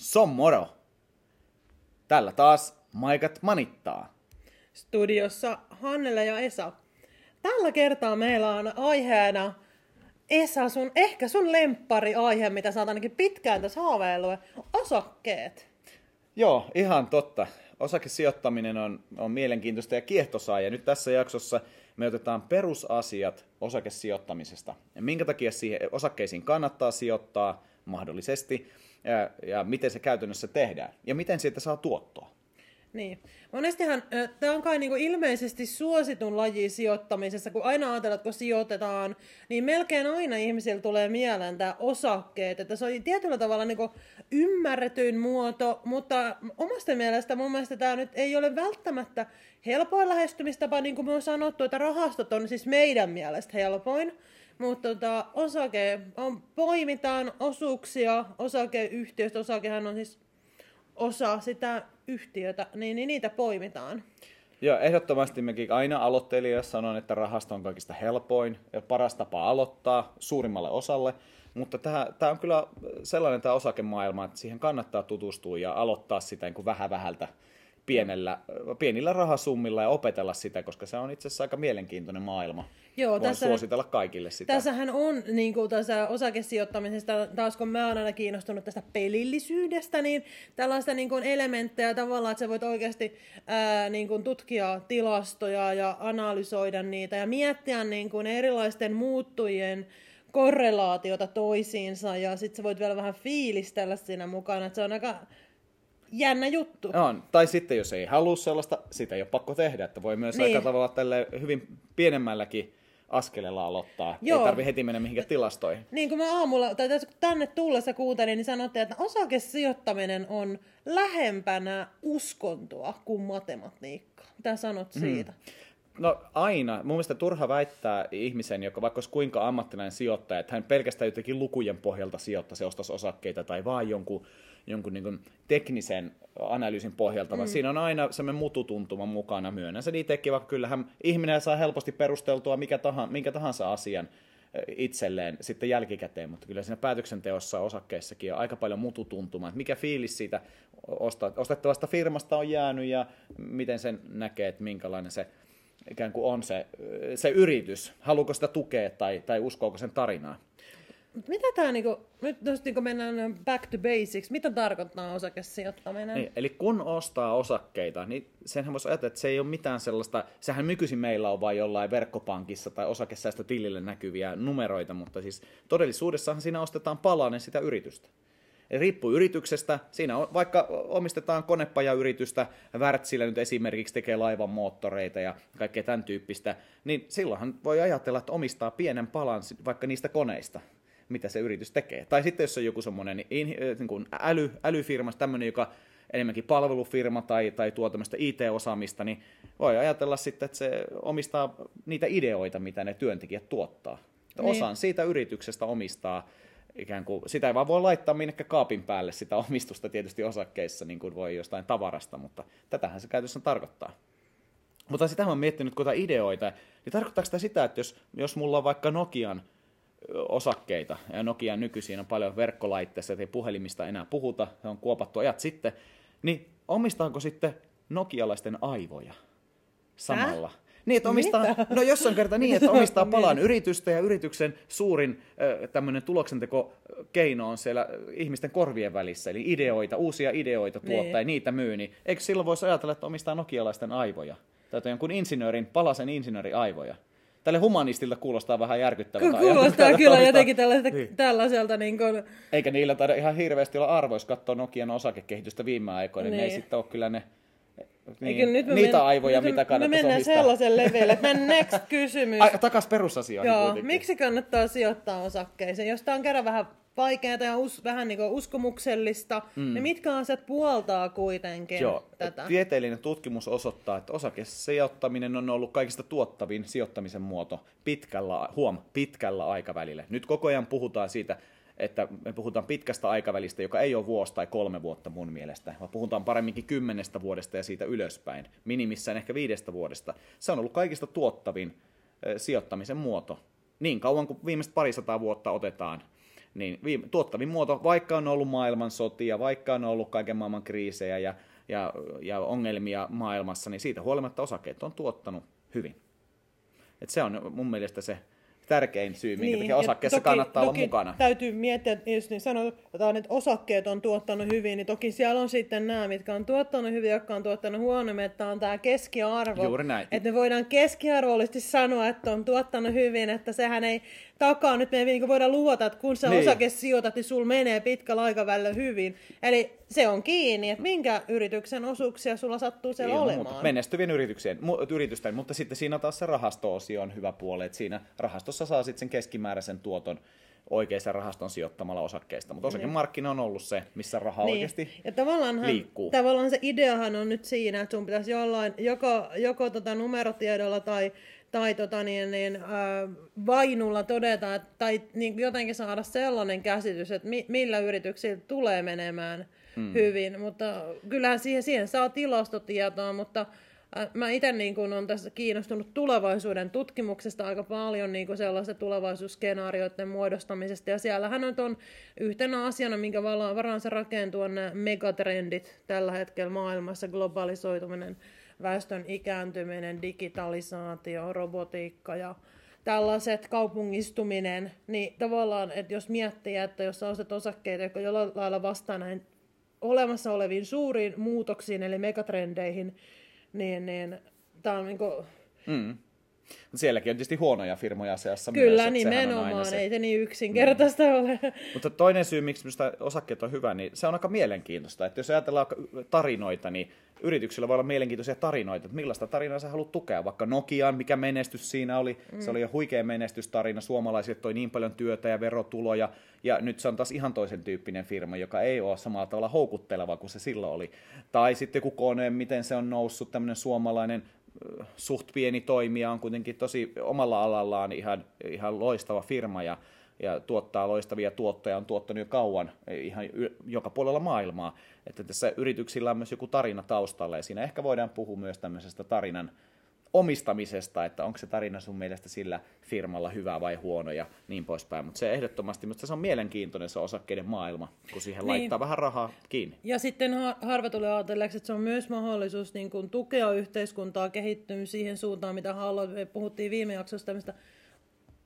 Sommoro! Tällä taas Maikat manittaa. Studiossa Hannele ja Esa. Tällä kertaa meillä on aiheena Esa, sun, ehkä sun lemppari aihe, mitä sä oot ainakin pitkään tässä haaveillut, osakkeet. Joo, ihan totta. Osakesijoittaminen on, on mielenkiintoista ja kiehtosaa, ja nyt tässä jaksossa me otetaan perusasiat osakesijoittamisesta. Ja minkä takia siihen osakkeisiin kannattaa sijoittaa mahdollisesti, ja, ja miten se käytännössä tehdään, ja miten siitä saa tuottoa. Niin. Monestihan tämä on kai niinku ilmeisesti suositun laji sijoittamisessa, kun aina ajatellaan, että kun sijoitetaan, niin melkein aina ihmisillä tulee mieleen tämä osakkeet. Että se on tietyllä tavalla niinku ymmärretyin muoto, mutta omasta mielestä mun mielestä tämä nyt ei ole välttämättä helpoin lähestymistapa, niin kuin me on sanottu, että rahastot on siis meidän mielestä helpoin. Mutta tota, osake on, poimitaan osuuksia osakeyhtiöstä. Osakehan on siis osa sitä yhtiötä, niin, niin niitä poimitaan. Joo, ehdottomasti mekin aina aloittelijat sanon, että rahasto on kaikista helpoin ja paras tapa aloittaa suurimmalle osalle. Mutta tämä on kyllä sellainen tämä osakemaailma, että siihen kannattaa tutustua ja aloittaa sitä niin kuin vähän vähältä pienellä, pienillä rahasummilla ja opetella sitä, koska se on itse asiassa aika mielenkiintoinen maailma. Joo, Voin tässä, suositella kaikille sitä. Tässähän on niin kuin tässä osakesijoittamisesta, taas kun mä oon aina kiinnostunut tästä pelillisyydestä, niin tällaista niin kuin elementtejä tavallaan, että sä voit oikeasti ää, niin kuin tutkia tilastoja ja analysoida niitä ja miettiä niin kuin erilaisten muuttujien korrelaatiota toisiinsa ja sitten sä voit vielä vähän fiilistellä siinä mukana, että se on aika jännä juttu. On. Tai sitten jos ei halua sellaista, sitä ei ole pakko tehdä. Että voi myös niin. aika tavalla tälle hyvin pienemmälläkin askeleella aloittaa. Joo. Ei tarvi heti mennä mihinkään tilastoihin. Niin kuin mä aamulla, tai tänne tullessa kuuntelin, niin sanotte, että osakesijoittaminen on lähempänä uskontoa kuin matematiikka. Mitä sanot hmm. siitä? No aina. Mun mielestä turha väittää ihmisen, joka vaikka olisi kuinka ammattilainen sijoittaja, että hän pelkästään jotenkin lukujen pohjalta sijoittaisi, ostaisi osakkeita tai vaan jonkun jonkun niin teknisen analyysin pohjalta, mm. vaan siinä on aina semmoinen mututuntuma mukana. Myönnän sen itsekin, vaikka kyllähän ihminen saa helposti perusteltua mikä tahansa, minkä tahansa asian itselleen sitten jälkikäteen, mutta kyllä siinä päätöksenteossa osakkeissakin on aika paljon mututuntuma, että mikä fiilis siitä ostettavasta firmasta on jäänyt ja miten sen näkee, että minkälainen se ikään kuin on se, se yritys, haluuko sitä tukea tai, tai uskoako sen tarinaa. Mitä tämä, niinku, nyt jos niinku mennään back to basics, mitä tarkoittaa osakesijoittaminen? Niin, eli kun ostaa osakkeita, niin senhän voisi ajatella, että se ei ole mitään sellaista, sehän nykyisin meillä on vain jollain verkkopankissa tai osakesäästötilille näkyviä numeroita, mutta siis todellisuudessahan siinä ostetaan palanen sitä yritystä. Eli riippuu yrityksestä, siinä on, vaikka omistetaan konepajayritystä, Wärtsilä nyt esimerkiksi tekee laivan moottoreita ja kaikkea tämän tyyppistä, niin silloinhan voi ajatella, että omistaa pienen palan vaikka niistä koneista mitä se yritys tekee. Tai sitten jos on joku semmoinen niin, niin kuin äly, älyfirma, tämmöinen, joka enemmänkin palvelufirma tai, tai tuo tämmöistä IT-osaamista, niin voi ajatella sitten, että se omistaa niitä ideoita, mitä ne työntekijät tuottaa. Niin. Osan siitä yrityksestä omistaa ikään kuin, sitä ei vaan voi laittaa minnekään kaapin päälle sitä omistusta tietysti osakkeissa, niin kuin voi jostain tavarasta, mutta tätähän se käytössä tarkoittaa. Mutta sitä mä oon miettinyt, kun ideoita, niin tarkoittaako sitä sitä, että jos, jos mulla on vaikka Nokian osakkeita. Ja Nokia nykyisin on paljon verkkolaitteissa, ei puhelimista enää puhuta, se on kuopattu ajat sitten. Niin omistaako sitten nokialaisten aivoja samalla? Äh? Niin, että omistaa, Mitä? no jos on kerta niin, että omistaa palan yritystä ja yrityksen suurin tämmöinen tuloksentekokeino on siellä ihmisten korvien välissä, eli ideoita, uusia ideoita tuottaa niin. ja niitä myy, niin eikö silloin voisi ajatella, että omistaa nokialaisten aivoja? Tai jonkun insinöörin, palasen insinöörin aivoja? Tälle humanistilta kuulostaa vähän järkyttävältä. Kuulostaa kyllä jotenkin tällaiselta, niin. tällaiselta niin kuin... Eikä niillä taida ihan hirveästi olla arvo, jos katsoo Nokian osakekehitystä viime aikoina, niin. niin ei sitten ole kyllä ne niin, nyt niitä men... aivoja, nyt mitä kannattaa Me mennään sellaisen leveille, että next kysymys. Ai, takas perusasioihin Joo, kuitenkin. miksi kannattaa sijoittaa osakkeeseen? Jos tämä on kerran vähän vaikeaa ja us, vähän niin kuin uskomuksellista, mm. niin mitkä asiat puoltaa kuitenkin Joo, tätä? Tieteellinen tutkimus osoittaa, että osakesijoittaminen on ollut kaikista tuottavin sijoittamisen muoto pitkällä, huom, pitkällä aikavälillä. Nyt koko ajan puhutaan siitä, että me puhutaan pitkästä aikavälistä, joka ei ole vuosi tai kolme vuotta mun mielestä, vaan puhutaan paremminkin kymmenestä vuodesta ja siitä ylöspäin, minimissään ehkä viidestä vuodesta. Se on ollut kaikista tuottavin sijoittamisen muoto. Niin kauan kuin viimeiset parisataa vuotta otetaan niin viime, tuottavin muoto, vaikka on ollut maailmansotia, vaikka on ollut kaiken maailman kriisejä ja, ja, ja ongelmia maailmassa, niin siitä huolimatta osakkeet on tuottanut hyvin. Et se on mun mielestä se tärkein syy, minkä niin, takia osakkeessa toki, kannattaa toki olla mukana. täytyy miettiä, että jos niin sanotaan, että osakkeet on tuottanut hyvin, niin toki siellä on sitten nämä, mitkä on tuottanut hyvin, jotka on tuottanut huonommin, että on tämä keskiarvo. Juuri näin. Että me voidaan keskiarvollisesti sanoa, että on tuottanut hyvin, että sehän ei takaa, nyt me ei niin voida luvata, että kun sä niin. osake sijoitat, niin sulla menee pitkällä aikavälillä hyvin. Eli se on kiinni, että minkä yrityksen osuuksia sulla sattuu siellä Ilman olemaan. Muuta. Menestyvien yrityksien, mu- yritysten, mutta sitten siinä taas se rahasto-osio on hyvä puoli, että siinä rahastossa saa sitten sen keskimääräisen tuoton oikeissa rahaston sijoittamalla osakkeista. Mutta osakemarkkina on ollut se, missä raha niin. oikeasti ja tavallaan liikkuu. Tavallaan se ideahan on nyt siinä, että sun pitäisi jollain, joko, joko tota numerotiedolla tai tai tota niin, niin, äh, vainulla todeta, että, tai niin, jotenkin saada sellainen käsitys, että mi, millä yrityksillä tulee menemään mm. hyvin. Mutta kyllähän siihen, siihen saa tilastotietoa, mutta mä itse niin kun on tässä kiinnostunut tulevaisuuden tutkimuksesta aika paljon niin sellaisen tulevaisuusskenaarioiden muodostamisesta. Ja siellähän on ton yhtenä asiana, minkä varaan se rakentuu, on nämä megatrendit tällä hetkellä maailmassa, globalisoituminen, väestön ikääntyminen, digitalisaatio, robotiikka ja tällaiset kaupungistuminen, niin tavallaan, että jos miettii, että jos ostat osakkeita, jotka jollain lailla vastaa näin olemassa oleviin suuriin muutoksiin, eli megatrendeihin, niin, niin tämä on niin kuin, Sielläkin on tietysti huonoja firmoja seassa Kyllä, myös, nimenomaan, se... ei se niin yksinkertaista mm. ole. Mutta toinen syy, miksi minusta osakkeet on hyvä, niin se on aika mielenkiintoista. Että jos ajatellaan tarinoita, niin yrityksillä voi olla mielenkiintoisia tarinoita, että millaista tarinaa sä haluat tukea. Vaikka Nokian, mikä menestys siinä oli, mm. se oli jo huikea menestystarina, suomalaisille toi niin paljon työtä ja verotuloja, ja nyt se on taas ihan toisen tyyppinen firma, joka ei ole samalla tavalla houkutteleva kuin se silloin oli. Tai sitten joku kone, miten se on noussut, tämmöinen suomalainen suht pieni toimija, on kuitenkin tosi omalla alallaan ihan, ihan loistava firma ja, ja tuottaa loistavia tuottoja, on tuottanut jo kauan ihan joka puolella maailmaa. Että tässä yrityksillä on myös joku tarina taustalla ja siinä ehkä voidaan puhua myös tämmöisestä tarinan omistamisesta, että onko se tarina sun mielestä sillä firmalla hyvä vai huono ja niin poispäin. Mutta se ehdottomasti, mutta se on mielenkiintoinen se osakkeiden maailma, kun siihen niin. laittaa vähän rahaa kiinni. Ja sitten harva tulee ajatelleeksi, että se on myös mahdollisuus niin kuin tukea yhteiskuntaa kehittyä siihen suuntaan, mitä haluat. Me puhuttiin viime jaksossa tämmöistä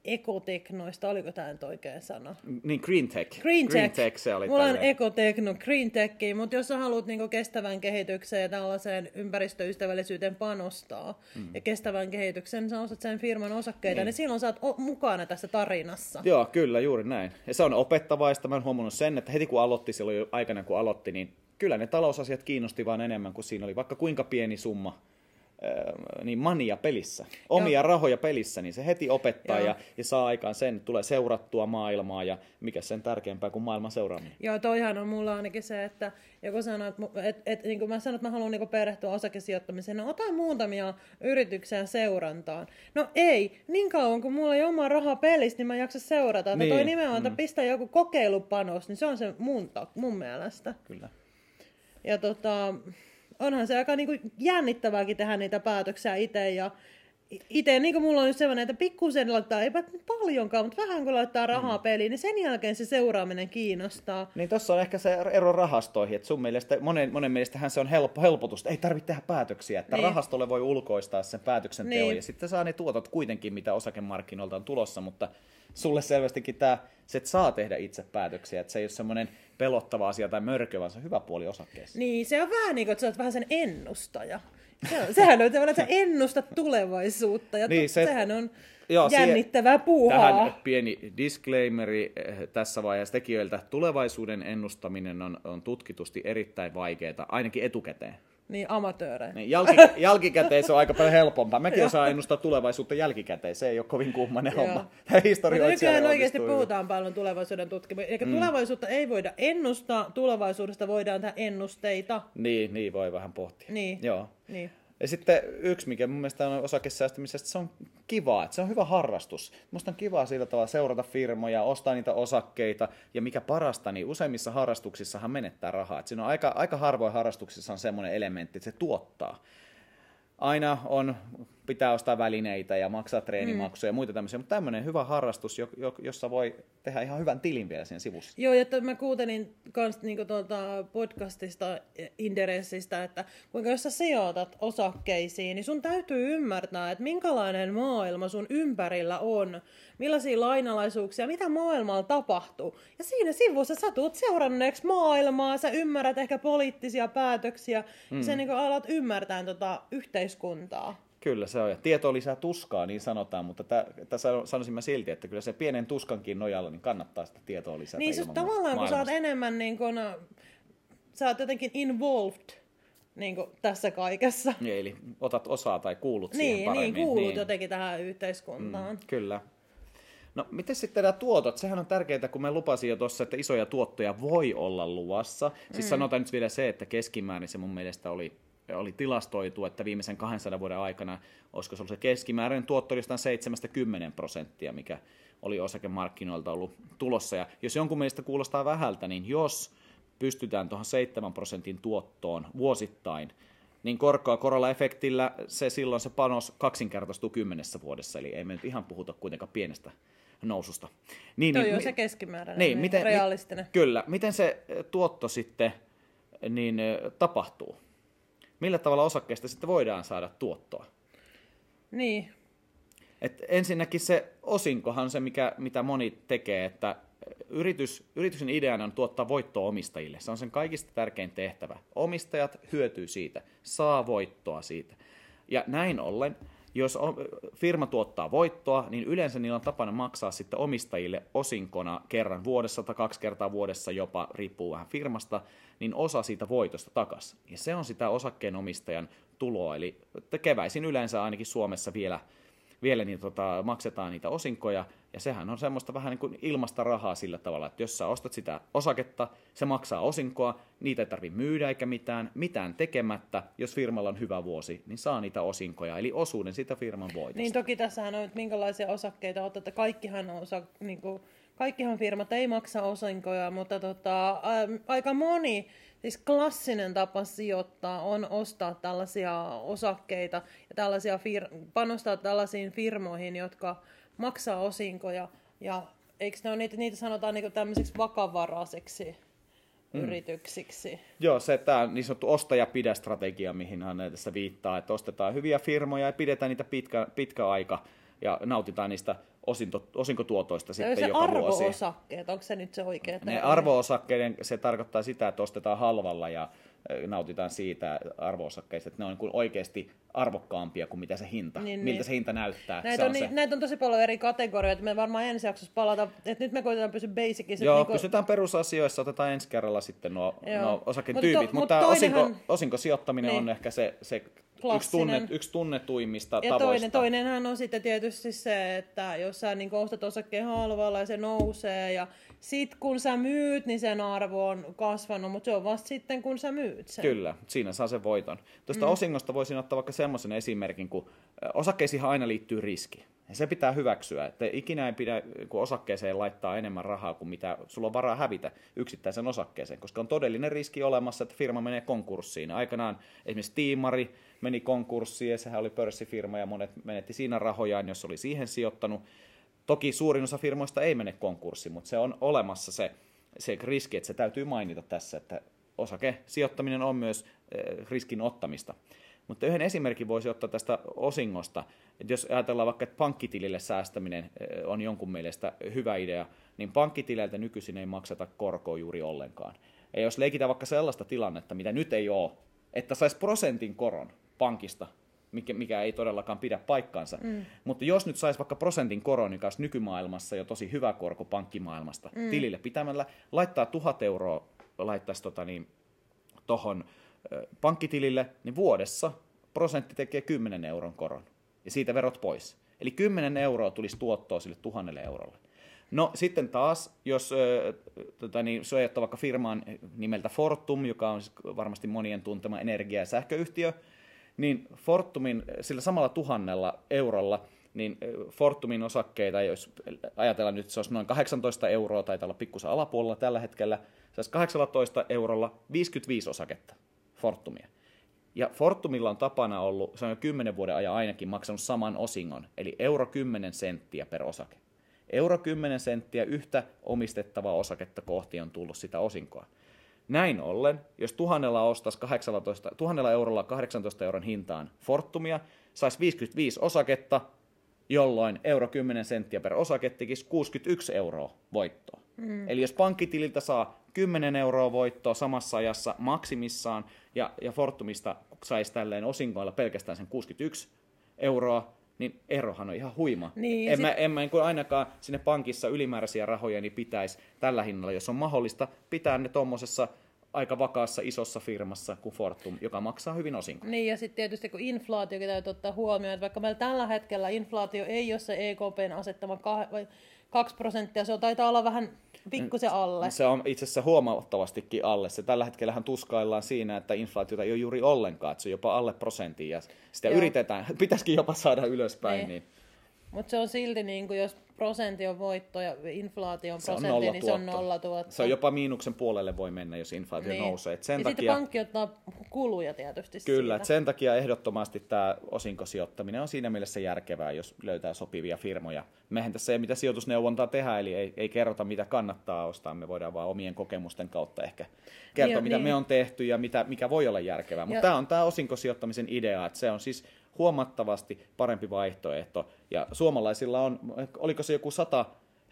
ekoteknoista, oliko tämä nyt oikein sana? Niin, green tech. Green tech. Green tech se oli Mulla on ekotekno, green tech, mutta jos sä haluat niinku kestävän kehitykseen ja tällaiseen ympäristöystävällisyyteen panostaa mm. ja kestävän kehityksen, niin sä osat sen firman osakkeita, niin, niin silloin sä oot mukana tässä tarinassa. Joo, kyllä, juuri näin. Ja se on opettavaista. Mä oon huomannut sen, että heti kun aloitti silloin aikana, kun aloitti, niin kyllä ne talousasiat kiinnosti vaan enemmän kuin siinä oli vaikka kuinka pieni summa niin mania pelissä, omia Joo. rahoja pelissä, niin se heti opettaa ja, ja saa aikaan sen, että tulee seurattua maailmaa ja mikä sen tärkeämpää kuin maailman seuraaminen. Joo, toihan on mulla ainakin se, että joku sanoo, että, et, et, niin kuin mä sanon, että mä haluan niin perehtyä osakesijoittamiseen, no ota muutamia yrityksiä seurantaan. No ei, niin kauan kun mulla ei oma raha pelissä, niin mä jaksa seurata. Niin. toi nimenomaan, että mm. pistää joku kokeilupanos, niin se on se mun, mun mielestä. Kyllä. Ja tota, onhan se aika niin jännittävääkin tehdä niitä päätöksiä itse ja itse niin mulla on nyt sellainen, että pikkusen laittaa, eipä paljonkaan, mutta vähän kun laittaa rahaa mm. peliin, niin sen jälkeen se seuraaminen kiinnostaa. Niin tossa on ehkä se ero rahastoihin, että sun mielestä, monen, monen mielestähän se on helppo, helpotusta, ei tarvitse tehdä päätöksiä, että niin. rahastolle voi ulkoistaa sen päätöksenteon niin. ja sitten saa ne tuotot kuitenkin, mitä osakemarkkinoilta on tulossa, mutta sulle selvästikin tämä, se, että saa tehdä itse päätöksiä, että se ei ole semmoinen pelottava asia tai mörkö, vaan se on hyvä puoli osakkeessa. Niin, se on vähän niin kuin, että sä oot vähän sen ennustaja. Se on, sehän on tavallaan, että sä ennustat tulevaisuutta, ja niin, se, sehän on joo, jännittävää puuhaa. Tähän pieni disclaimeri eh, tässä vaiheessa tekijöiltä. Tulevaisuuden ennustaminen on, on tutkitusti erittäin vaikeaa, ainakin etukäteen. Niin, amatöörejä. Niin, jälki, jälkikäteen se on aika paljon helpompaa. Mäkin osaan ennustaa tulevaisuutta jälkikäteen. Se ei ole kovin kummanen homma. Nykyään oikeasti puhutaan paljon tulevaisuuden tutkimusta. Eli mm. tulevaisuutta ei voida ennustaa, tulevaisuudesta voidaan tehdä ennusteita. Niin, niin voi vähän pohtia. Niin. Joo. Niin. Ja sitten yksi, mikä mun mielestä on osakesäästämisestä, se on kiva, että se on hyvä harrastus. Musta on kiva sillä tavalla seurata firmoja, ostaa niitä osakkeita, ja mikä parasta, niin useimmissa harrastuksissahan menettää rahaa. Et siinä on aika, aika harvoin harrastuksissa on semmoinen elementti, että se tuottaa. Aina on pitää ostaa välineitä ja maksaa treenimaksuja mm. ja muita tämmöisiä, mutta tämmöinen hyvä harrastus, jo, jo, jossa voi tehdä ihan hyvän tilin vielä sen sivussa. Joo, että mä kuuntelin kans niinku tuolta podcastista Inderessistä, että kuinka jos sä sijoitat osakkeisiin, niin sun täytyy ymmärtää, että minkälainen maailma sun ympärillä on, millaisia lainalaisuuksia, mitä maailmalla tapahtuu. Ja siinä sivussa sä tulet seuranneeksi maailmaa, sä ymmärrät ehkä poliittisia päätöksiä, mm. ja sä niin alat ymmärtää tota yhteiskuntaa. Kyllä se on. Ja tieto lisää tuskaa, niin sanotaan, mutta tässä sanoisin mä silti, että kyllä se pienen tuskankin nojalla niin kannattaa sitä tietoa lisätä. Niin, siis tavallaan kun sä oot enemmän niin kun, sä oot jotenkin involved niin kuin tässä kaikessa. Niin, eli otat osaa tai kuulut niin, siihen niin, paremmin. Niin, kuulut niin. jotenkin tähän yhteiskuntaan. Mm, kyllä. No, miten sitten nämä tuotot? Sehän on tärkeää, kun me lupasin jo tuossa, että isoja tuottoja voi olla luvassa. Siis mm. sanotaan nyt vielä se, että keskimäärin se mun mielestä oli oli tilastoitu, että viimeisen 200 vuoden aikana, olisiko se ollut se keskimääräinen tuotto 7-10 prosenttia, mikä oli osakemarkkinoilta ollut tulossa. Ja jos jonkun mielestä kuulostaa vähältä, niin jos pystytään tuohon 7 prosentin tuottoon vuosittain, niin korkoa korolla efektillä se silloin se panos kaksinkertaistuu kymmenessä vuodessa, eli ei me nyt ihan puhuta kuitenkaan pienestä noususta. Niin, Toi niin, on se keskimääräinen, niin, niin miten, realistinen. Kyllä. Miten se tuotto sitten niin, tapahtuu? Millä tavalla osakkeesta sitten voidaan saada tuottoa? Niin. Et ensinnäkin se osinkohan on se, mikä, mitä moni tekee, että yritys, yrityksen ideana on tuottaa voittoa omistajille. Se on sen kaikista tärkein tehtävä. Omistajat hyötyy siitä, saa voittoa siitä. Ja näin ollen jos firma tuottaa voittoa, niin yleensä niillä on tapana maksaa sitten omistajille osinkona kerran vuodessa tai kaksi kertaa vuodessa jopa, riippuu vähän firmasta, niin osa siitä voitosta takaisin. Ja se on sitä osakkeenomistajan tuloa, eli keväisin yleensä ainakin Suomessa vielä – vielä niin tota, maksetaan niitä osinkoja, ja sehän on semmoista vähän niin kuin ilmasta rahaa sillä tavalla, että jos sä ostat sitä osaketta, se maksaa osinkoa, niitä ei tarvitse myydä eikä mitään, mitään tekemättä, jos firmalla on hyvä vuosi, niin saa niitä osinkoja, eli osuuden sitä firman voitosta. Niin toki tässähän on, että minkälaisia osakkeita otat, että kaikkihan on osa, niin kuin, kaikkihan firmat ei maksa osinkoja, mutta tota, ä, aika moni Siis klassinen tapa sijoittaa on ostaa tällaisia osakkeita ja tällaisia fir- panostaa tällaisiin firmoihin, jotka maksaa osinkoja. Ja eikö ne ole niitä, niitä sanotaan niin tämmöisiksi vakavaraiseksi mm. yrityksiksi? Joo, se tämä niin sanottu ostaja-pidä-strategia, mihin hän tässä viittaa, että ostetaan hyviä firmoja ja pidetään niitä pitkä, pitkä aika ja nautitaan niistä osinto, osinkotuotoista sitten se joka vuosi. arvo-osakkeet, onko se nyt se oikea? Ne arvo-osakkeiden, se tarkoittaa sitä, että ostetaan halvalla ja nautitaan siitä arvo-osakkeista, että ne on niin oikeasti arvokkaampia kuin mitä se hinta, niin, miltä niin. se hinta näyttää. Näitä se on, on, se. näitä on tosi paljon eri kategorioita, me varmaan ensi jaksossa palata, että nyt me koitetaan pysyä basicissa. Joo, niin kuin... pysytään perusasioissa, otetaan ensi kerralla sitten nuo, nuo osaketyypit, mutta, to, mutta, mutta toinenhan... osinko, osinkosijoittaminen niin. on ehkä se, se yksi, tunne, yksi tunnetuimmista ja tavoista. Toinen, toinenhan on sitten tietysti se, että jos sä niin ostat osakkeen halvalla ja se nousee ja sit kun sä myyt, niin sen arvo on kasvanut, mutta se on vasta sitten kun sä myyt sen. Kyllä, siinä saa sen voiton. Tuosta mm. osingosta voisin ottaa vaikka semmoisen esimerkin, kun osakkeisiin aina liittyy riski. Ja se pitää hyväksyä, että ikinä ei pidä kun osakkeeseen laittaa enemmän rahaa kuin mitä sulla on varaa hävitä yksittäisen osakkeeseen, koska on todellinen riski olemassa, että firma menee konkurssiin. Aikanaan esimerkiksi Tiimari meni konkurssiin ja sehän oli pörssifirma ja monet menetti siinä rahojaan, jos oli siihen sijoittanut. Toki suurin osa firmoista ei mene konkurssiin, mutta se on olemassa se, se riski, että se täytyy mainita tässä, että osakesijoittaminen on myös eh, riskin ottamista. Mutta yhden esimerkin voisi ottaa tästä osingosta. Että jos ajatellaan vaikka, että pankkitilille säästäminen eh, on jonkun mielestä hyvä idea, niin pankkitileiltä nykyisin ei makseta korkoa juuri ollenkaan. Ja jos leikitään vaikka sellaista tilannetta, mitä nyt ei ole, että saisi prosentin koron pankista, mikä, mikä ei todellakaan pidä paikkaansa. Mm. Mutta jos nyt saisi vaikka prosentin koron, joka olisi nykymaailmassa jo tosi hyvä korko pankkimaailmasta mm. tilille pitämällä, laittaa tuhat euroa, laittaisi tota niin, tohon pankkitilille, niin vuodessa prosentti tekee 10 euron koron. Ja siitä verot pois. Eli 10 euroa tulisi tuottoa sille tuhannelle eurolle. No sitten taas, jos äh, tota, niin, suojattaa vaikka firmaan nimeltä Fortum, joka on siis varmasti monien tuntema energia- ja sähköyhtiö, niin Fortumin sillä samalla tuhannella eurolla, niin Fortumin osakkeita, jos ajatellaan nyt, se olisi noin 18 euroa, tai olla pikkusen alapuolella tällä hetkellä, se olisi 18 eurolla 55 osaketta Fortumia. Ja Fortumilla on tapana ollut, se on jo 10 vuoden ajan ainakin maksanut saman osingon, eli euro 10 senttiä per osake. Euro 10 senttiä yhtä omistettavaa osaketta kohti on tullut sitä osinkoa. Näin ollen, jos tuhannella ostaisi 18, tuhannella eurolla 18 euron hintaan Fortumia, saisi 55 osaketta, jolloin euro 10 senttiä per osake tekisi 61 euroa voittoa. Mm. Eli jos pankkitililtä saa 10 euroa voittoa samassa ajassa maksimissaan, ja, ja Fortumista saisi tälleen osinkoilla pelkästään sen 61 euroa, niin erohan on ihan huima. Niin, en, sit... mä, en mä niin ainakaan sinne pankissa ylimääräisiä rahoja niin pitäisi tällä hinnalla, jos on mahdollista, pitää ne tuommoisessa aika vakaassa isossa firmassa kuin Fortum, joka maksaa hyvin osinkoja. Niin, ja sitten tietysti kun inflaatio täytyy ottaa huomioon, että vaikka meillä tällä hetkellä inflaatio ei ole se EKPn asettama 2 prosenttia, se on, taitaa olla vähän pikkusen alle. Se on itse asiassa huomattavastikin alle. Se tällä hetkellähän tuskaillaan siinä, että inflaatiota ei ole juuri ollenkaan, että se on jopa alle prosentin ja sitä Joo. yritetään, pitäisikin jopa saada ylöspäin. Niin. niin. Mutta se on silti, niin kuin, jos prosentti on voitto ja inflaatio on se prosentti, on niin se on nolla tuotto. Se on jopa miinuksen puolelle voi mennä, jos inflaatio niin. nousee. Et sen ja takia, sitten pankki ottaa kuluja tietysti Kyllä, siitä. sen takia ehdottomasti tämä osinkosijoittaminen on siinä mielessä järkevää, jos löytää sopivia firmoja. Mehän tässä ei mitä sijoitusneuvontaa tehdä, eli ei, ei kerrota mitä kannattaa ostaa, me voidaan vaan omien kokemusten kautta ehkä kertoa, ja, mitä niin. me on tehty ja mitä, mikä voi olla järkevää. Mutta tämä on tämä osinkosijoittamisen idea, että se on siis huomattavasti parempi vaihtoehto. Ja suomalaisilla on, oliko se joku sata,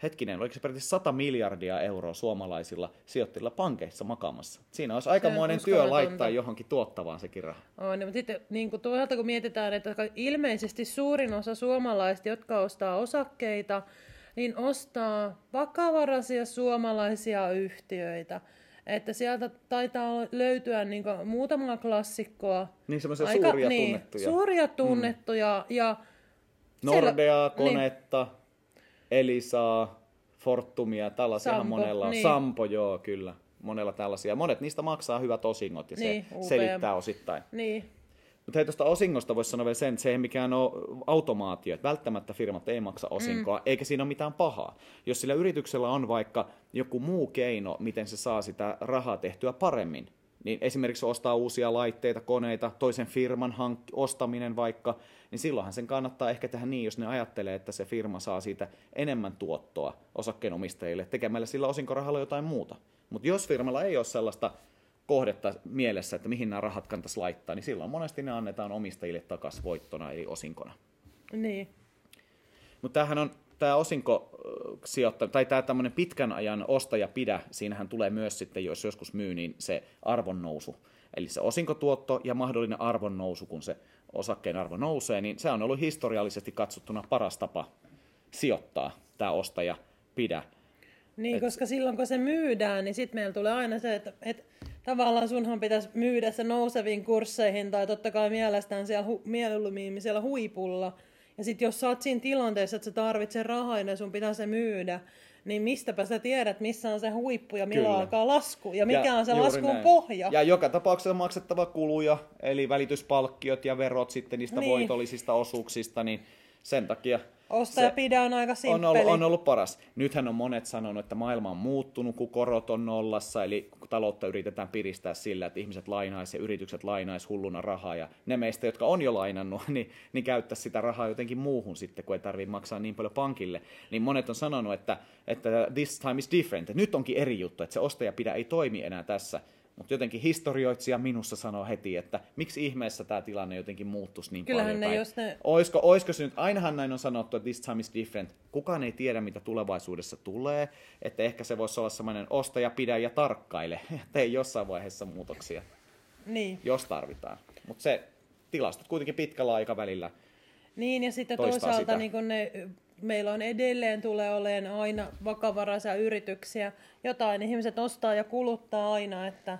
hetkinen, oliko se periaatteessa 100 miljardia euroa suomalaisilla sijoittajilla pankeissa makaamassa. Siinä olisi aikamoinen työ laittaa johonkin tuottavaan sekin raha. On, mutta sitten niin kuin toisaalta kun mietitään, että ilmeisesti suurin osa suomalaisista, jotka ostaa osakkeita, niin ostaa vakavaraisia suomalaisia yhtiöitä. Että sieltä taitaa löytyä niin muutamaa klassikkoa. Niin semmoisia aika, suuria niin, tunnettuja. Suuria mm. tunnettuja mm. ja... Nordea, Konetta, niin. Elisaa, Fortumia, tällaisia Sampo, monella on. Niin. Sampo, joo, kyllä. Monella tällaisia. Monet niistä maksaa hyvät osingot ja niin, se UPM. selittää osittain. Niin. Mutta hei, tuosta osingosta voisi sanoa vielä sen, että se ei mikään ole automaatio, että välttämättä firmat ei maksa osinkoa, mm. eikä siinä ole mitään pahaa. Jos sillä yrityksellä on vaikka joku muu keino, miten se saa sitä rahaa tehtyä paremmin, niin esimerkiksi ostaa uusia laitteita, koneita, toisen firman hank- ostaminen vaikka, niin silloinhan sen kannattaa ehkä tehdä niin, jos ne ajattelee, että se firma saa siitä enemmän tuottoa osakkeenomistajille tekemällä sillä osinkorahalla jotain muuta. Mutta jos firmalla ei ole sellaista kohdetta mielessä, että mihin nämä rahat kannattaisi laittaa, niin silloin monesti ne annetaan omistajille takaisin voittona eli osinkona. Niin. Mutta tämähän on tämä osinko sijoitta, tai tämä tämmöinen pitkän ajan ostaja pidä, siinähän tulee myös sitten, jos joskus myy, niin se arvonnousu. Eli se osinkotuotto ja mahdollinen arvonnousu, kun se osakkeen arvo nousee, niin se on ollut historiallisesti katsottuna paras tapa sijoittaa tämä ostaja pidä. Niin, Et... koska silloin kun se myydään, niin sitten meillä tulee aina se, että, että tavallaan sunhan pitäisi myydä se nouseviin kursseihin tai totta kai mielestään siellä, hu, mieluummin siellä huipulla. Ja sitten jos sä oot siinä tilanteessa, että sä tarvitset rahaa ja sun pitää se myydä, niin mistäpä sä tiedät, missä on se huippu ja milloin Kyllä. alkaa lasku ja mikä ja on se laskun näin. pohja. Ja joka tapauksessa maksettava kuluja, eli välityspalkkiot ja verot sitten niistä niin. voitollisista osuuksista, niin sen takia Ostaja pidä on aika simppeli. On ollut, on ollut paras. Nythän on monet sanonut, että maailma on muuttunut, kun korot on nollassa, eli taloutta yritetään piristää sillä, että ihmiset lainaisi ja yritykset lainaisi hulluna rahaa, ja ne meistä, jotka on jo lainannut, niin, niin käyttäisi sitä rahaa jotenkin muuhun sitten, kun ei tarvitse maksaa niin paljon pankille. Niin monet on sanonut, että, että this time is different, nyt onkin eri juttu, että se ostaja pidä ei toimi enää tässä. Mutta jotenkin historioitsija minussa sanoo heti, että miksi ihmeessä tämä tilanne jotenkin muuttuisi niin Kyllähän paljon. Ne, jos ne... Oisko, oisko se nyt, ainahan näin on sanottu, että this time is different. Kukaan ei tiedä, mitä tulevaisuudessa tulee. Että ehkä se voisi olla sellainen ostaja, pidä ja tarkkaile. Tee jossain vaiheessa muutoksia, niin. jos tarvitaan. Mutta se tilastot kuitenkin pitkällä aikavälillä Niin, ja sitten toisaalta niin kun ne meillä on edelleen tulee olemaan aina vakavaraisia yrityksiä. Jotain ihmiset ostaa ja kuluttaa aina, että,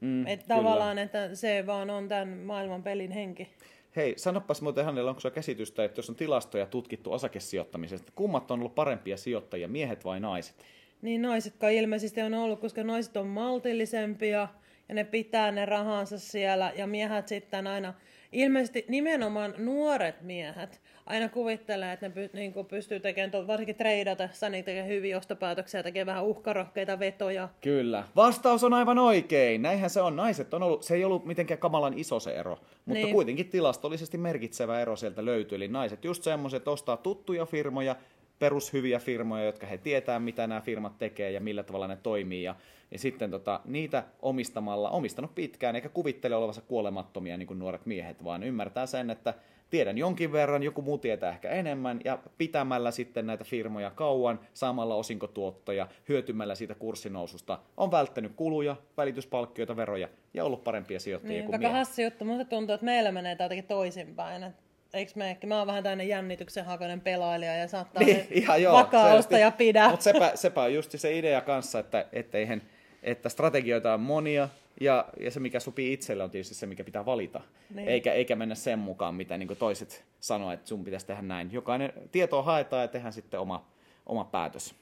mm, että tavallaan että se vaan on tämän maailman pelin henki. Hei, sanopas muuten hänellä, onko sulla käsitystä, että jos on tilastoja tutkittu osakesijoittamisesta, kummat on ollut parempia sijoittajia, miehet vai naiset? Niin naiset kai ilmeisesti on ollut, koska naiset on maltillisempia ja ne pitää ne rahansa siellä ja miehet sitten aina ilmeisesti nimenomaan nuoret miehet aina kuvittelee, että ne py, niin pystyy tekemään, varsinkin treidatessa, niin tekee hyviä ostopäätöksiä, tekee vähän uhkarohkeita vetoja. Kyllä. Vastaus on aivan oikein. Näinhän se on. Naiset on ollut, se ei ollut mitenkään kamalan iso se ero, mutta niin. kuitenkin tilastollisesti merkitsevä ero sieltä löytyi. Eli naiset just semmoiset ostaa tuttuja firmoja, perushyviä firmoja, jotka he tietää, mitä nämä firmat tekee ja millä tavalla ne toimii. Ja, ja sitten tota, niitä omistamalla, omistanut pitkään, eikä kuvittele olevansa kuolemattomia niin kuin nuoret miehet, vaan ymmärtää sen, että tiedän jonkin verran, joku muu tietää ehkä enemmän, ja pitämällä sitten näitä firmoja kauan, saamalla osinkotuottoja, hyötymällä siitä kurssinoususta, on välttänyt kuluja, välityspalkkioita, veroja ja ollut parempia sijoittajia niin, kuin miehet. hassi juttu, mutta tuntuu, että meillä menee jotenkin toisinpäin. Että eikö me ehkä, mä oon vähän tämmöinen jännityksen hakoinen pelailija ja saattaa niin, ihan joo, vakaa ja pidä. Mutta sepä, sepä on just se idea kanssa, että, etteihän, että strategioita on monia, ja, ja se, mikä sopii itselle, on tietysti se, mikä pitää valita. Niin. Eikä, eikä mennä sen mukaan, mitä niin toiset sanoo, että sun pitäisi tehdä näin. Jokainen tietoa haetaan ja tehdään sitten oma, oma päätös.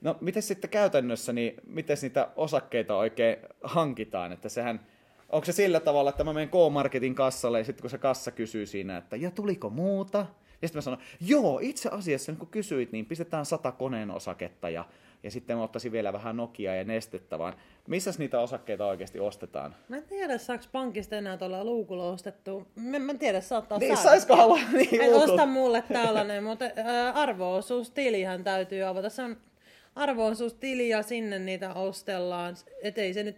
No, miten sitten käytännössä, niin miten niitä osakkeita oikein hankitaan? Että sehän, onko se sillä tavalla, että mä menen K-Marketin kassalle ja sitten kun se kassa kysyy siinä, että ja tuliko muuta? Ja sitten mä sanon, joo, itse asiassa kun kysyit, niin pistetään sata koneen osaketta ja ja sitten mä ottaisin vielä vähän Nokia ja nestettä, vaan missä niitä osakkeita oikeasti ostetaan? Mä en tiedä, saako pankista enää tuolla luukulla ostettu. Mä, mä en tiedä, saattaa niin, saada. Saisiko halua niin En osta mulle tällainen, mutta äh, arvoosuustilihän täytyy avata. Se on arvoosuustili ja sinne niitä ostellaan. Et ei se nyt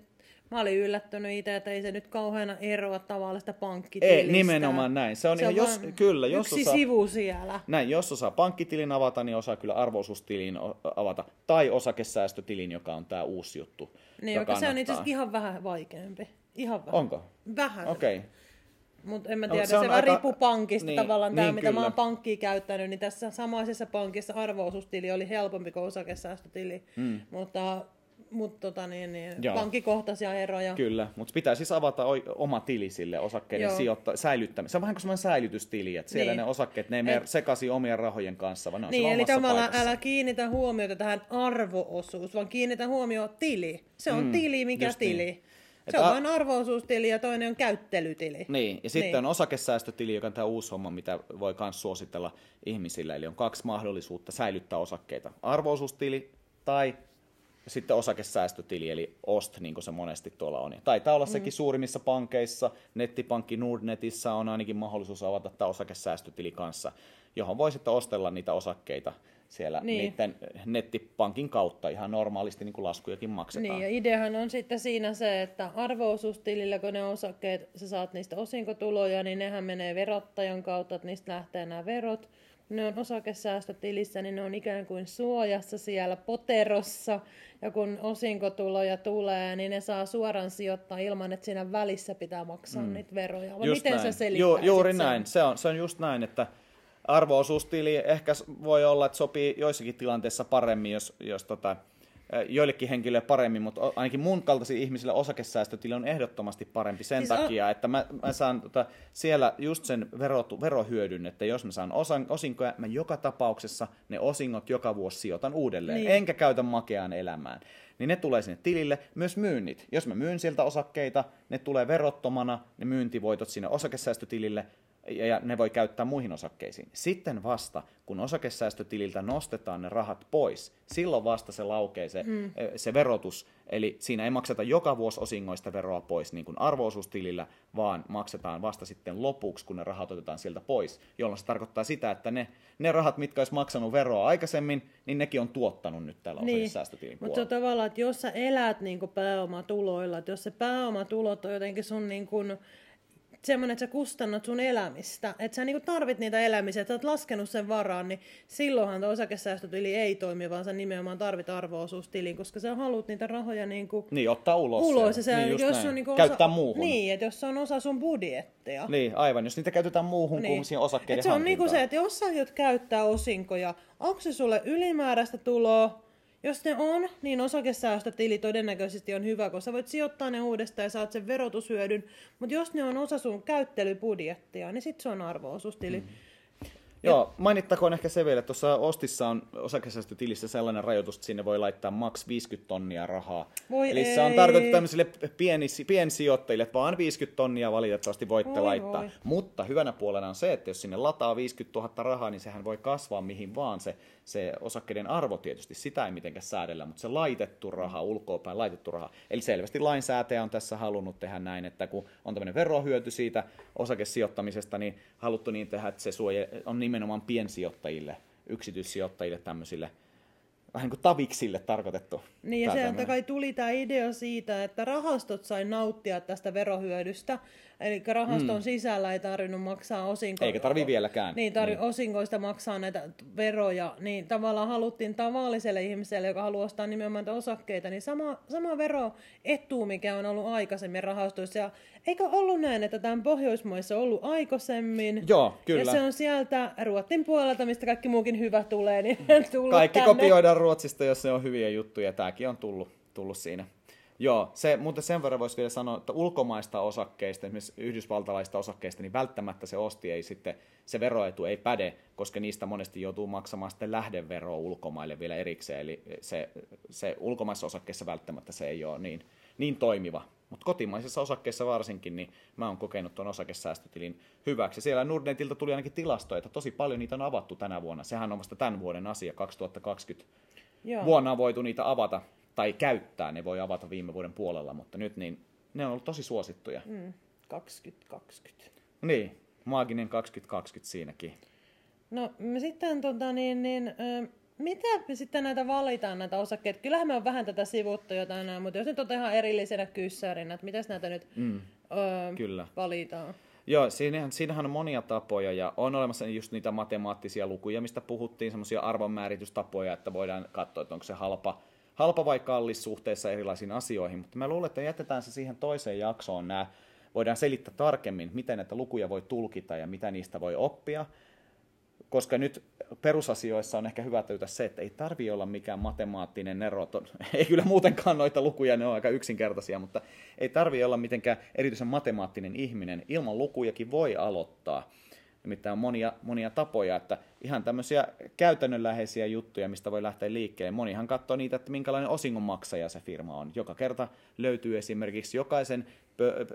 Mä olin yllättynyt itse, että ei se nyt kauheana eroa tavallista pankkitilistä. Ei, nimenomaan näin. Se on, se on jos, kyllä, jos yksi osaa, sivu siellä. Näin, jos osaa pankkitilin avata, niin osaa kyllä arvoisuustilin avata. Tai osakesäästötilin, joka on tämä uusi juttu. Niin, joka se on itse asiassa ihan vähän vaikeampi. Ihan vähän. Onko? Vähän. Okei. Okay. Mutta en mä tiedä, no, se, se aika... riippuu pankista niin, tavallaan, niin, tämä, mitä mä oon pankkia käyttänyt, niin tässä samaisessa pankissa arvoosuustili oli helpompi kuin osakesäästötili. Mm. Mutta mutta tota, niin, niin, pankkikohtaisia eroja. Kyllä, mutta pitää siis avata o- oma tili sille osakkeiden sijoitta- säilyttämiseen. Se on vähän kuin semmoinen säilytystili, että siellä niin. ne osakkeet, ne ei mene sekaisin omien rahojen kanssa, vaan ne on Niin, eli tavallaan älä kiinnitä huomiota tähän arvoosuus, vaan kiinnitä huomioon tili. Se on mm, tili, mikä tili. Niin. Se on vain arvoisuustili ja toinen on käyttelytili. Niin, ja sitten niin. on osakesäästötili, joka on tämä uusi homma, mitä voi myös suositella ihmisille. Eli on kaksi mahdollisuutta säilyttää osakkeita. Arvoisuustili tai sitten osakesäästötili, eli OST, niin kuin se monesti tuolla on. Taitaa olla mm. sekin suurimmissa pankeissa, nettipankki Nordnetissä on ainakin mahdollisuus avata tämä osakesäästötili kanssa, johon voi sitten ostella niitä osakkeita siellä niin. niiden nettipankin kautta ihan normaalisti niin kuin laskujakin maksetaan. Niin, ja ideahan on sitten siinä se, että arvoosuustilillä, kun ne osakkeet, sä saat niistä osinkotuloja, niin nehän menee verottajan kautta, että niistä lähtee nämä verot, ne on osakesäästötilissä, niin ne on ikään kuin suojassa siellä poterossa. Ja kun osinkotuloja tulee, niin ne saa suoraan sijoittaa ilman, että siinä välissä pitää maksaa mm. niitä veroja. Vai miten näin. se selittää Ju, Juuri näin. Se on, se on just näin, että arvoosuustili ehkä voi olla, että sopii joissakin tilanteissa paremmin, jos, jos tota, joillekin henkilöille paremmin, mutta ainakin mun kaltaisille ihmisille osakesäästötili on ehdottomasti parempi sen siis takia, on... että mä, mä saan tota, siellä just sen verotu, verohyödyn, että jos mä saan osan, osinkoja, mä joka tapauksessa ne osingot joka vuosi sijoitan uudelleen, niin. enkä käytä makeaan elämään. Niin ne tulee sinne tilille, myös myynnit. Jos mä myyn sieltä osakkeita, ne tulee verottomana, ne myyntivoitot sinne osakesäästötilille, ja ne voi käyttää muihin osakkeisiin. Sitten vasta, kun osakesäästötililtä nostetaan ne rahat pois, silloin vasta se laukee se, hmm. se verotus. Eli siinä ei makseta joka vuosi osingoista veroa pois niin kuin arvoosuustilillä, vaan maksetaan vasta sitten lopuksi, kun ne rahat otetaan sieltä pois, jolloin se tarkoittaa sitä, että ne, ne rahat, mitkä olisi maksanut veroa aikaisemmin, niin nekin on tuottanut nyt tällä niin. osakesäästötilin Mutta se on tavallaan, että jos sä elät niin pääomatuloilla, että jos se pääomatulot on jotenkin sun niin kuin, semmoinen, että sä kustannat sun elämistä, että sä niinku tarvit niitä elämisiä, että sä oot laskenut sen varaan, niin silloinhan tuo osakesäästötili ei toimi, vaan sä nimenomaan tarvit arvoosuustilin, koska sä haluat niitä rahoja niinku niin, ottaa ulos. ulos ja se, niin, jos on niinku Käyttää osa, muuhun. Niin, että jos se on osa sun budjettia. Niin, aivan. Jos niitä käytetään muuhun niin. kuin siihen osakkeiden Et se on niinku se, että jos sä aiot käyttää osinkoja, onko se sulle ylimääräistä tuloa, jos ne on, niin osakesäästötili todennäköisesti on hyvä, koska voit sijoittaa ne uudestaan ja saat sen verotushyödyn. Mutta jos ne on osa sun käyttelybudjettia, niin sitten se on arvoosuustili. Mm. Joo, mainittakoon ehkä se vielä, että tuossa Ostissa on osakesäästötilissä sellainen rajoitus, että sinne voi laittaa maks 50 tonnia rahaa. Voi Eli ei. se on tarkoitettu tämmöisille pieni, piensijoittajille, että vaan 50 tonnia valitettavasti voitte Voi laittaa. voi. Mutta hyvänä puolena on se, että jos sinne lataa 50 000 rahaa, niin sehän voi kasvaa mihin vaan. Se, se osakkeiden arvo tietysti, sitä ei mitenkään säädellä, mutta se laitettu raha, ulkoapäin laitettu raha. Eli selvästi lainsäätäjä on tässä halunnut tehdä näin, että kun on tämmöinen verohyöty siitä osakesijoittamisesta, niin haluttu niin tehdä, että se suoje on nimenomaan piensijoittajille, yksityissijoittajille tämmöisille vähän niin kuin taviksille tarkoitettu. Niin ja tämmönen. kai tuli tämä idea siitä, että rahastot sai nauttia tästä verohyödystä. Eli rahaston mm. sisällä ei tarvinnut maksaa osinko... Eikä tarvii vieläkään. Niin, tarvi niin. osinkoista maksaa näitä veroja. Niin tavallaan haluttiin tavalliselle ihmiselle, joka haluaa ostaa nimenomaan osakkeita, niin sama, sama veroetu, mikä on ollut aikaisemmin rahastoissa. Ja eikö ollut näin, että tämän Pohjoismaissa ollut aikaisemmin? Joo, kyllä. Ja se on sieltä Ruotin puolelta, mistä kaikki muukin hyvä tulee, niin tullut Kaikki tänne. kopioidaan Ruotsista, jos se on hyviä juttuja. Tämäkin on tullut, tullut siinä. Joo, se, mutta sen verran voisi vielä sanoa, että ulkomaista osakkeista, esimerkiksi yhdysvaltalaista osakkeista, niin välttämättä se osti ei sitten, se veroetu ei päde, koska niistä monesti joutuu maksamaan sitten lähdeveroa ulkomaille vielä erikseen. Eli se, se ulkomaisessa osakkeessa välttämättä se ei ole niin, niin toimiva. Mutta kotimaisissa osakkeissa varsinkin, niin mä oon kokenut tuon osakesäästötilin hyväksi. Siellä Nordnetilta tuli ainakin tilastoja, että tosi paljon niitä on avattu tänä vuonna. Sehän on vasta tämän vuoden asia, 2020 Joo. vuonna on voitu niitä avata tai käyttää, ne voi avata viime vuoden puolella, mutta nyt niin ne on ollut tosi suosittuja. Mm. Mm, 2020. Niin, maaginen 2020 siinäkin. No me sitten tota niin, niin ö, mitä me sitten näitä valitaan näitä osakkeita? Kyllähän me on vähän tätä sivuttu jo tänään, mutta jos nyt on ihan erillisenä kyssärinä, että miten näitä nyt Mm, ö, kyllä. valitaan? Joo, siinähän, siinähän on monia tapoja ja on olemassa just niitä matemaattisia lukuja, mistä puhuttiin, semmoisia arvonmääritystapoja, että voidaan katsoa, että onko se halpa, halpa vai kallis suhteessa erilaisiin asioihin, mutta mä luulen, että jätetään se siihen toiseen jaksoon nämä, voidaan selittää tarkemmin, miten näitä lukuja voi tulkita ja mitä niistä voi oppia, koska nyt perusasioissa on ehkä hyvä tajuta se, että ei tarvi olla mikään matemaattinen ero. Ei kyllä muutenkaan noita lukuja, ne on aika yksinkertaisia, mutta ei tarvi olla mitenkään erityisen matemaattinen ihminen. Ilman lukujakin voi aloittaa. Nimittäin on monia, monia tapoja, että ihan tämmöisiä käytännönläheisiä juttuja, mistä voi lähteä liikkeelle. Monihan katsoo niitä, että minkälainen osingonmaksaja se firma on. Joka kerta löytyy esimerkiksi jokaisen,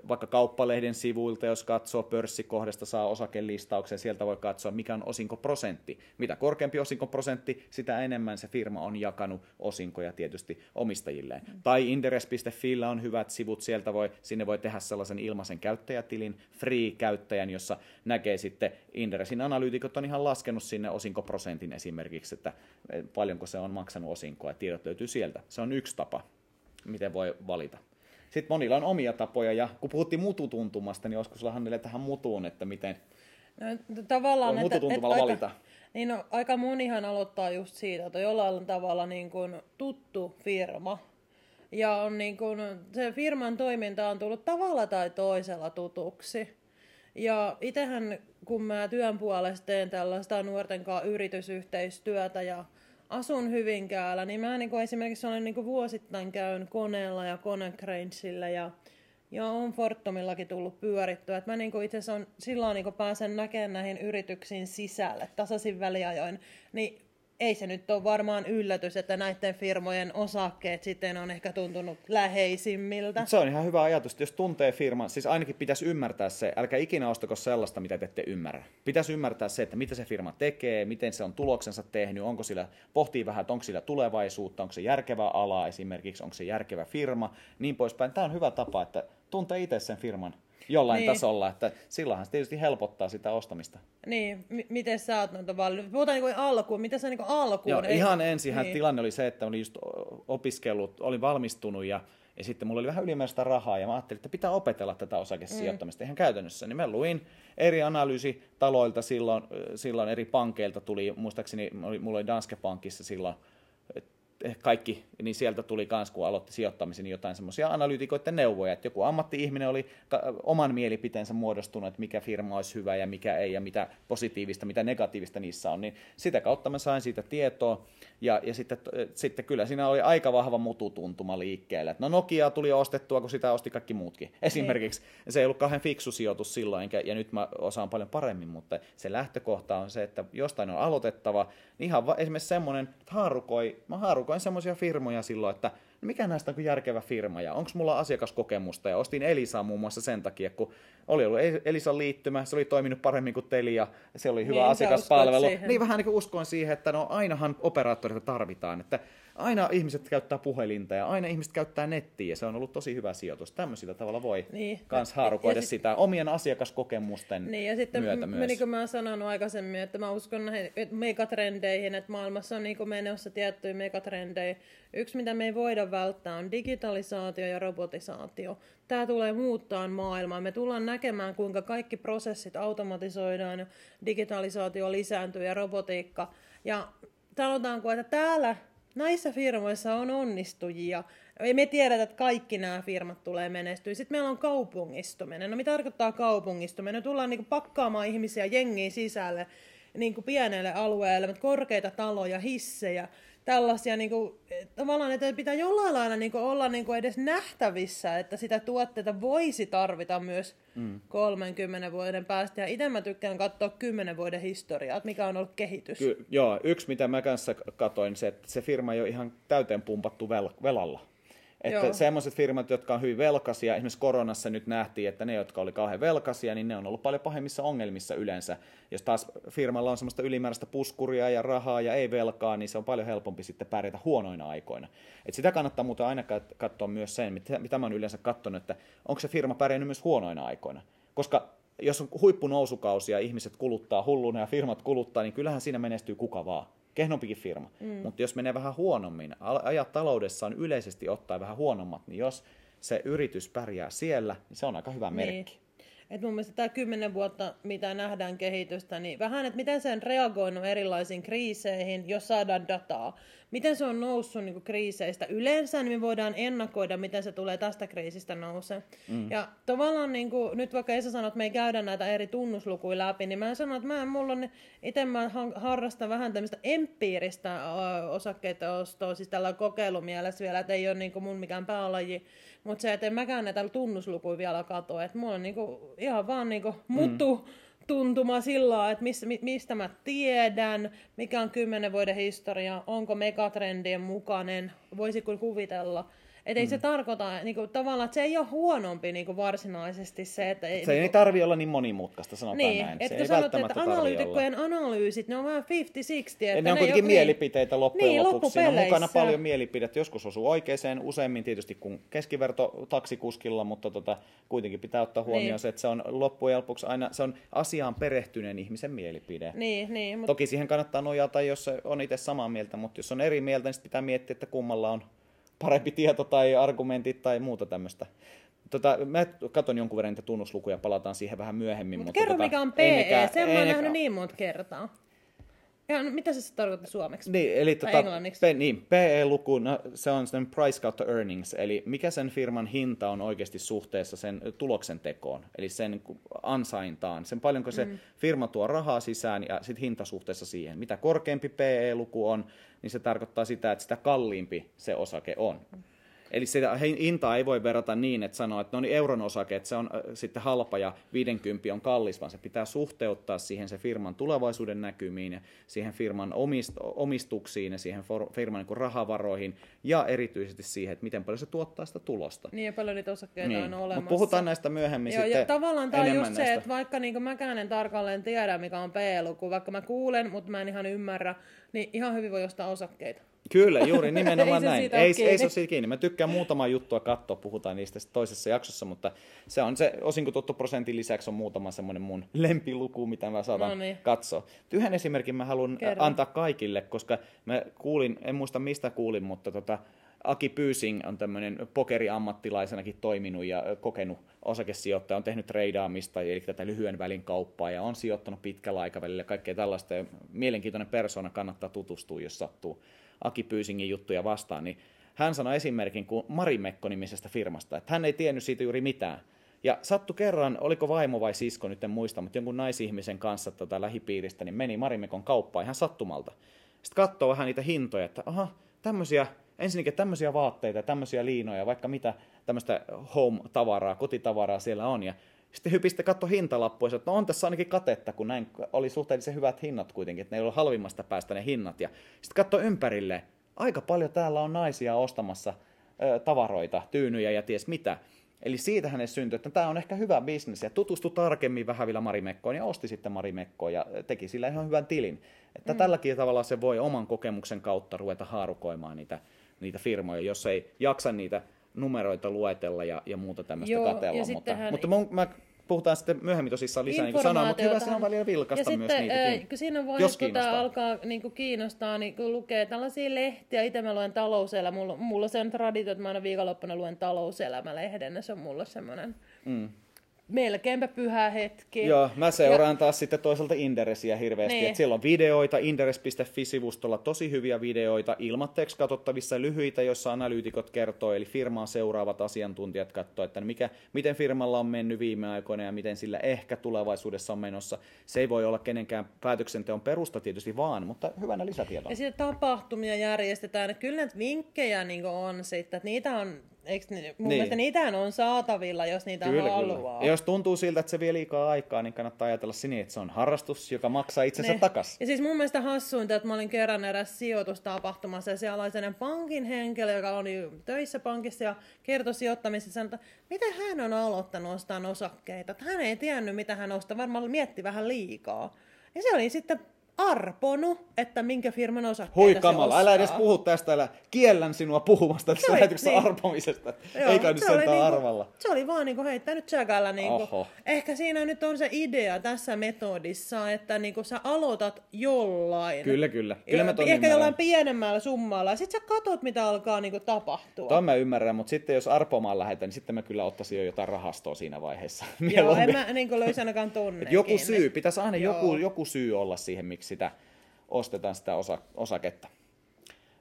vaikka kauppalehden sivuilta, jos katsoo pörssikohdasta, saa osakelistauksen, sieltä voi katsoa, mikä on osinkoprosentti. Mitä korkeampi osinkoprosentti, sitä enemmän se firma on jakanut osinkoja tietysti omistajilleen. Mm. Tai Inderes.fillä on hyvät sivut, sieltä voi, sinne voi tehdä sellaisen ilmaisen käyttäjätilin, free-käyttäjän, jossa näkee sitten Inderesin analyytikot on ihan laskenut sinne osinkoprosentin esimerkiksi, että paljonko se on maksanut osinkoa, ja tiedot löytyy sieltä. Se on yksi tapa, miten voi valita. Sitten monilla on omia tapoja, ja kun puhuttiin mututuntumasta, niin sulla Hannele tähän mutuun, että miten No, tavallaan, voi mututuntumalla aika- valita? Niin no, aika monihan aloittaa just siitä, että jollain tavalla niin kuin tuttu firma. Ja on niin kuin, se firman toiminta on tullut tavalla tai toisella tutuksi. Ja itsehän, kun mä työn puolesta teen tällaista nuorten kanssa yritysyhteistyötä ja asun Hyvinkäällä, niin mä niin kuin esimerkiksi olen niin kuin vuosittain käyn koneella ja konecrainsillä ja ja on Fortumillakin tullut pyörittyä. Et mä niinku itse asiassa on, silloin niinku pääsen näkemään näihin yrityksiin sisälle tasaisin väliajoin. Niin ei se nyt ole varmaan yllätys, että näiden firmojen osakkeet sitten on ehkä tuntunut läheisimmiltä. Se on ihan hyvä ajatus, että jos tuntee firman, siis ainakin pitäisi ymmärtää se, älkää ikinä ostako sellaista, mitä te ette ymmärrä. Pitäisi ymmärtää se, että mitä se firma tekee, miten se on tuloksensa tehnyt, onko sillä, pohtii vähän, että onko sillä tulevaisuutta, onko se järkevä ala esimerkiksi, onko se järkevä firma, niin poispäin. Tämä on hyvä tapa, että tuntee itse sen firman jollain Niin. niin. tasolla, että silloinhan se tietysti helpottaa sitä ostamista. Niin, m- miten sä oot noita valinnut? Puhutaan niinku alkuun, mitä sä niinku alkuun? Joo, ei- ihan ensinhän niin. tilanne oli se, että olin just opiskellut, olin valmistunut ja, ja sitten mulla oli vähän ylimääräistä rahaa ja mä ajattelin, että pitää opetella tätä osakesijoittamista mm. ihan käytännössä. Niin mä luin eri analyysitaloilta silloin, silloin eri pankeilta tuli, muistaakseni mulla oli Danske Bankissa silloin kaikki, niin sieltä tuli kans, kun aloitti sijoittamisen, niin jotain semmoisia analyytikoiden neuvoja, että joku ammatti-ihminen oli oman mielipiteensä muodostunut, että mikä firma olisi hyvä ja mikä ei, ja mitä positiivista, mitä negatiivista niissä on, niin sitä kautta mä sain siitä tietoa, ja, ja sitten, sitten kyllä siinä oli aika vahva mututuntuma liikkeelle. No Nokia tuli ostettua, kun sitä osti kaikki muutkin. Esimerkiksi niin. se ei ollut kahden fiksu sijoitus silloin, enkä, ja nyt mä osaan paljon paremmin, mutta se lähtökohta on se, että jostain on aloitettava. Niin ihan va- esimerkiksi semmoinen, että haarukoi, mä haarukoin semmoisia firmoja silloin, että no mikä näistä on järkevä firma ja onko mulla asiakaskokemusta. Ja ostin Elisaa muun muassa sen takia, kun oli ollut Elisan liittymä, se oli toiminut paremmin kuin Telia, se oli hyvä niin, asiakaspalvelu. Niin vähän niin kuin uskoin siihen, että no ainahan operaattoreita tarvitaan, että aina ihmiset käyttää puhelinta ja aina ihmiset käyttää nettiä ja se on ollut tosi hyvä sijoitus. Tämmöisillä tavalla voi niin. kans haarukoida sit... sitä omien asiakaskokemusten niin, ja sitten myötä m- myös. Niin kuin mä oon sanonut aikaisemmin, että mä uskon näihin megatrendeihin, että maailmassa on niin menossa tiettyjä megatrendejä. Yksi, mitä me ei voida välttää, on digitalisaatio ja robotisaatio. Tämä tulee muuttaa maailmaa. Me tullaan näkemään, kuinka kaikki prosessit automatisoidaan, digitalisaatio lisääntyy ja robotiikka. Ja sanotaanko, että täällä näissä firmoissa on onnistujia. Me tiedetä, että kaikki nämä firmat tulee menestyä. Sitten meillä on kaupungistuminen. No mitä tarkoittaa kaupungistuminen? No tullaan niinku pakkaamaan ihmisiä jengiin sisälle niinku pienelle alueelle, korkeita taloja, hissejä tällaisia niin kuin, tavallaan, että pitää jollain lailla niin kuin, olla niin kuin edes nähtävissä, että sitä tuotteita voisi tarvita myös mm. 30 vuoden päästä. Ja itse mä tykkään katsoa 10 vuoden historiaa, että mikä on ollut kehitys. Ky- joo, yksi mitä mä kanssa katoin, se, että se firma ei ole ihan täyteen pumpattu vel- velalla. Että semmoiset firmat, jotka on hyvin velkaisia, esimerkiksi koronassa nyt nähtiin, että ne, jotka oli kauhean velkaisia, niin ne on ollut paljon pahemmissa ongelmissa yleensä. Jos taas firmalla on semmoista ylimääräistä puskuria ja rahaa ja ei velkaa, niin se on paljon helpompi sitten pärjätä huonoina aikoina. Et sitä kannattaa muuten aina katsoa myös sen, mitä, mitä mä oon yleensä katsonut, että onko se firma pärjännyt myös huonoina aikoina. Koska jos on huippunousukausi ja ihmiset kuluttaa hulluna ja firmat kuluttaa, niin kyllähän siinä menestyy kuka vaan kehnompikin firma. Mm. Mutta jos menee vähän huonommin, ajat taloudessa on yleisesti ottaen vähän huonommat, niin jos se yritys pärjää siellä, niin se on aika hyvä niin. Et mun mielestä tämä kymmenen vuotta, mitä nähdään kehitystä, niin vähän, että miten se on reagoinut erilaisiin kriiseihin, jos saadaan dataa miten se on noussut niin kriiseistä yleensä, niin me voidaan ennakoida, miten se tulee tästä kriisistä nousee. Mm. Ja tavallaan niin kuin, nyt vaikka Esa sanoo, että me ei käydä näitä eri tunnuslukuja läpi, niin mä sanon, että mä, mulla on, itse mä harrastan vähän tämmöistä empiiristä osakkeita ostoa, siis tällä kokeilumielessä vielä, että ei ole niin kuin mun mikään päälaji, mutta se, että en mäkään näitä tunnuslukuja vielä katoa, että mulla on niin kuin, ihan vaan niin mutu, mm tuntuma sillä että missä, mistä mä tiedän, mikä on kymmenen vuoden historia, onko megatrendien mukainen, voisiko kuvitella. Että ei mm. se tarkoita, niin kuin, tavallaan, että se ei ole huonompi niin kuin varsinaisesti se, että... Se niin ei tarvi olla niin monimutkaista, sanotaan niin, näin. Että kun sanot, että analyytikkojen analyysit, ne on vähän 50-60. Että ne, ne on kuitenkin niin- mielipiteitä loppujen niin, lopuksi. Siinä on mukana paljon mielipidettä. Joskus osuu oikeeseen, useimmin tietysti kuin keskiverto taksikuskilla, mutta tota, kuitenkin pitää ottaa huomioon niin. se, että se on loppujen lopuksi aina, se on asiaan perehtyneen ihmisen mielipide. Niin, niin, mutta... Toki siihen kannattaa nojata, jos on itse samaa mieltä, mutta jos on eri mieltä, niin pitää miettiä, että kummalla on parempi tieto tai argumentit tai muuta tämmöistä. Tota, mä katson jonkun verran niitä tunnuslukuja, palataan siihen vähän myöhemmin. Mut mutta kerro tota, mikä on PE, sen mä oon nähnyt niin monta kertaa. Ja no, mitä se tarkoittaa suomeksi? Niin, eli tai tota, englanniksi? Pe, niin, PE-luku, no, se on sen price kautta earnings, eli mikä sen firman hinta on oikeasti suhteessa sen tuloksen tekoon, eli sen ansaintaan, sen paljonko se mm. firma tuo rahaa sisään ja sitten hinta suhteessa siihen. Mitä korkeampi PE-luku on, niin se tarkoittaa sitä, että sitä kalliimpi se osake on. Mm. Eli sitä hintaa ei voi verrata niin, että sanoo, että no niin euron osake, että se on sitten halpa ja 50 on kallis, vaan se pitää suhteuttaa siihen se firman tulevaisuuden näkymiin ja siihen firman omist- omistuksiin ja siihen firman niin rahavaroihin ja erityisesti siihen, että miten paljon se tuottaa sitä tulosta. Niin ja paljon niitä osakkeita niin. on olemassa. Mutta puhutaan näistä myöhemmin Joo, sitten ja tavallaan tämä on just näistä. se, että vaikka niin mäkään en tarkalleen tiedä, mikä on P-luku, vaikka mä kuulen, mutta mä en ihan ymmärrä, niin ihan hyvin voi ostaa osakkeita. Kyllä, juuri nimenomaan ei näin. Ei, ei se ole siitä kiinni. Mä tykkään muutamaa juttua katsoa, puhutaan niistä toisessa jaksossa, mutta se on se prosentin lisäksi on muutama semmoinen mun lempiluku, mitä mä saadaan no niin. katsoa. Yhden esimerkin mä haluan Kerro. antaa kaikille, koska mä kuulin, en muista mistä kuulin, mutta tota, Aki Pyysing on tämmöinen pokeriammattilaisenakin toiminut ja kokenut osakesijoittaja, on tehnyt treidaamista, eli tätä lyhyen välin kauppaa, ja on sijoittanut pitkällä aikavälillä kaikkea tällaista. Ja mielenkiintoinen persona kannattaa tutustua, jos sattuu Aki Pyysingin juttuja vastaan, niin hän sanoi esimerkin kuin Marimekko-nimisestä firmasta, että hän ei tiennyt siitä juuri mitään. Ja sattu kerran, oliko vaimo vai sisko, nyt en muista, mutta jonkun naisihmisen kanssa tota lähipiiristä, niin meni Marimekon kauppaan ihan sattumalta. Sitten katsoo vähän niitä hintoja, että aha, tämmöisiä, ensinnäkin tämmöisiä vaatteita, tämmöisiä liinoja, vaikka mitä tämmöistä home-tavaraa, kotitavaraa siellä on. Ja sitten hypiste katto hintalappuja, että no on tässä ainakin katetta, kun näin oli suhteellisen hyvät hinnat kuitenkin, että ne ei ollut halvimmasta päästä ne hinnat. Ja sitten katso ympärille, aika paljon täällä on naisia ostamassa ö, tavaroita, tyynyjä ja ties mitä. Eli siitä hänen syntyi, että tämä on ehkä hyvä bisnes ja tutustui tarkemmin vähän vielä Marimekkoon ja osti sitten Marimekkoon ja teki sillä ihan hyvän tilin. Että mm. tälläkin tavalla se voi oman kokemuksen kautta ruveta haarukoimaan niitä, niitä firmoja, jos ei jaksa niitä numeroita luetella ja, ja muuta tämmöistä Joo, katella. Mutta, sittenhän- mutta mun, mä puhutaan sitten myöhemmin tosissaan lisää, niin sanoin, mutta hyvä siinä on välillä vilkasta ja myös sitten, niitäkin, kun siinä jos vaiheessa, kun tämä kiinnostaa. alkaa niin kuin kiinnostaa, niin kun lukee tällaisia lehtiä, itse mä luen talouselämä, mulla, mulla se on traditio, että mä aina viikonloppuna luen talouselämälehden, ja se on mulla semmoinen Mm. Melkeinpä pyhä hetki. Joo, mä seuraan ja... taas sitten toisaalta Inderesiä hirveästi. Niin. Niin. siellä on videoita, inderes.fi-sivustolla tosi hyviä videoita, ilmatteeksi katsottavissa lyhyitä, joissa analyytikot kertoo, eli firmaa seuraavat asiantuntijat katsoo, että mikä, miten firmalla on mennyt viime aikoina ja miten sillä ehkä tulevaisuudessa on menossa. Se ei voi olla kenenkään päätöksenteon perusta tietysti vaan, mutta hyvänä lisätietona. Ja sitten tapahtumia järjestetään. Kyllä näitä vinkkejä niin on sitten, että niitä on, eikö, ne- mun niin. Niin. mielestä niitähän on saatavilla, jos niitä Kyllä, haluaa. kyllä. Ja jos tuntuu siltä, että se vie liikaa aikaa, niin kannattaa ajatella sinne, että se on harrastus, joka maksaa itsensä Ne. takas. Ja siis mun mielestä hassuinta, että mä olin kerran eräs sijoitustapahtumassa ja siellä oli sellainen pankin henkilö, joka oli töissä pankissa ja kertoi sijoittamisesta, että miten hän on aloittanut ostamaan osakkeita. Hän ei tiennyt, mitä hän ostaa, varmaan mietti vähän liikaa. Ja se oli sitten arponut, että minkä firman osakkeita Hui kamala, älä edes puhu tästä, älä kiellän sinua puhumasta tästä oli- lähetyksessä niin. arpomisesta. Joo, Eikä nyt se sentään niinku- arvalla. Se oli vaan niinku heittänyt tsäkällä. Niinku. Oho. Ehkä siinä nyt on se idea tässä metodissa, että niinku sä aloitat jollain. Kyllä, kyllä. Kyllä mä Ehkä ymmärrän. jollain pienemmällä summalla. Sitten sä katot, mitä alkaa niinku tapahtua. Tuon mä ymmärrän, mutta sitten jos arpomaan lähetän, niin sitten mä kyllä ottaisin jo jotain rahastoa siinä vaiheessa. Joo, en mä niinku löysi ainakaan tonne. Et joku kiinni. syy, pitäisi aina Joo. joku, joku syy olla siihen, miksi sitä ostetaan sitä osa, osaketta.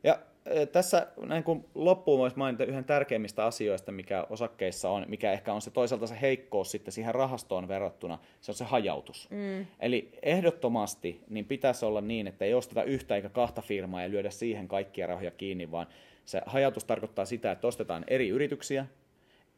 Ja e, tässä näin kun loppuun voisi mainita yhden tärkeimmistä asioista, mikä osakkeissa on, mikä ehkä on se toisaalta se heikkous sitten siihen rahastoon verrattuna, se on se hajautus. Mm. Eli ehdottomasti niin pitäisi olla niin, että ei osteta yhtä eikä kahta firmaa ja lyödä siihen kaikkia rahoja kiinni, vaan se hajautus tarkoittaa sitä, että ostetaan eri yrityksiä,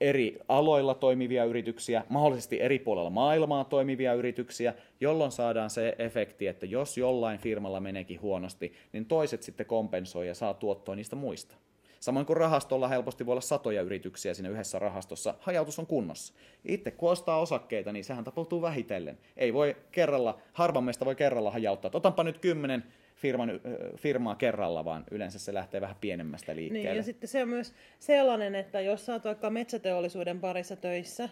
eri aloilla toimivia yrityksiä, mahdollisesti eri puolella maailmaa toimivia yrityksiä, jolloin saadaan se efekti, että jos jollain firmalla meneekin huonosti, niin toiset sitten kompensoi ja saa tuottoa niistä muista. Samoin kuin rahastolla helposti voi olla satoja yrityksiä siinä yhdessä rahastossa, hajautus on kunnossa. Itse kun ostaa osakkeita, niin sehän tapahtuu vähitellen. Ei voi kerralla, harvan meistä voi kerralla hajauttaa. että Otanpa nyt kymmenen firman, firmaa kerralla, vaan yleensä se lähtee vähän pienemmästä liikkeelle. Niin, ja sitten se on myös sellainen, että jos sä oot vaikka metsäteollisuuden parissa töissä,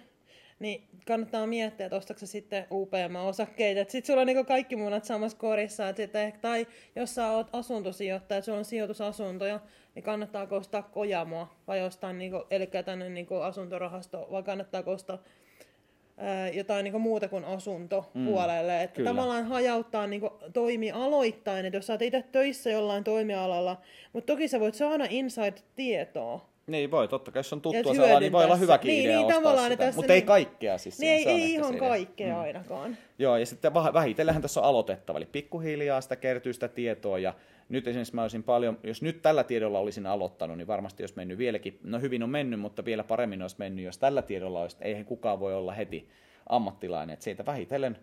niin kannattaa miettiä, että ostatko sitten UPM-osakkeita. Sitten sulla on niin kaikki munat samassa korissa. Et sitten, tai jos sä oot asuntosijoittaja, että sulla on sijoitusasuntoja, niin kannattaako ostaa kojamoa vai ostaa, niin kuin, eli tänne niin asuntorahasto, vai kannattaako ostaa jotain niin muuta kuin asunto mm, puolelle. Että kyllä. tavallaan hajauttaa niin toimialoittain, että jos sä oot itse töissä jollain toimialalla, mutta toki sä voit saada inside-tietoa. Niin voi, totta kai jos on tuttua se ala, niin voi olla hyväkin se. idea Niin, niin, ostaa tavallaan, sitä. Mutta ei niin- kaikkea siis. Niin siinä, ei, ei ihan se idea. kaikkea mm. ainakaan. Joo, ja sitten vähitellähän tässä on aloitettava, eli pikkuhiljaa sitä kertyy sitä tietoa, ja nyt esimerkiksi mä olisin paljon, jos nyt tällä tiedolla olisin aloittanut, niin varmasti olisi mennyt vieläkin, no hyvin on mennyt, mutta vielä paremmin olisi mennyt, jos tällä tiedolla olisi, eihän kukaan voi olla heti ammattilainen, että siitä vähitellen,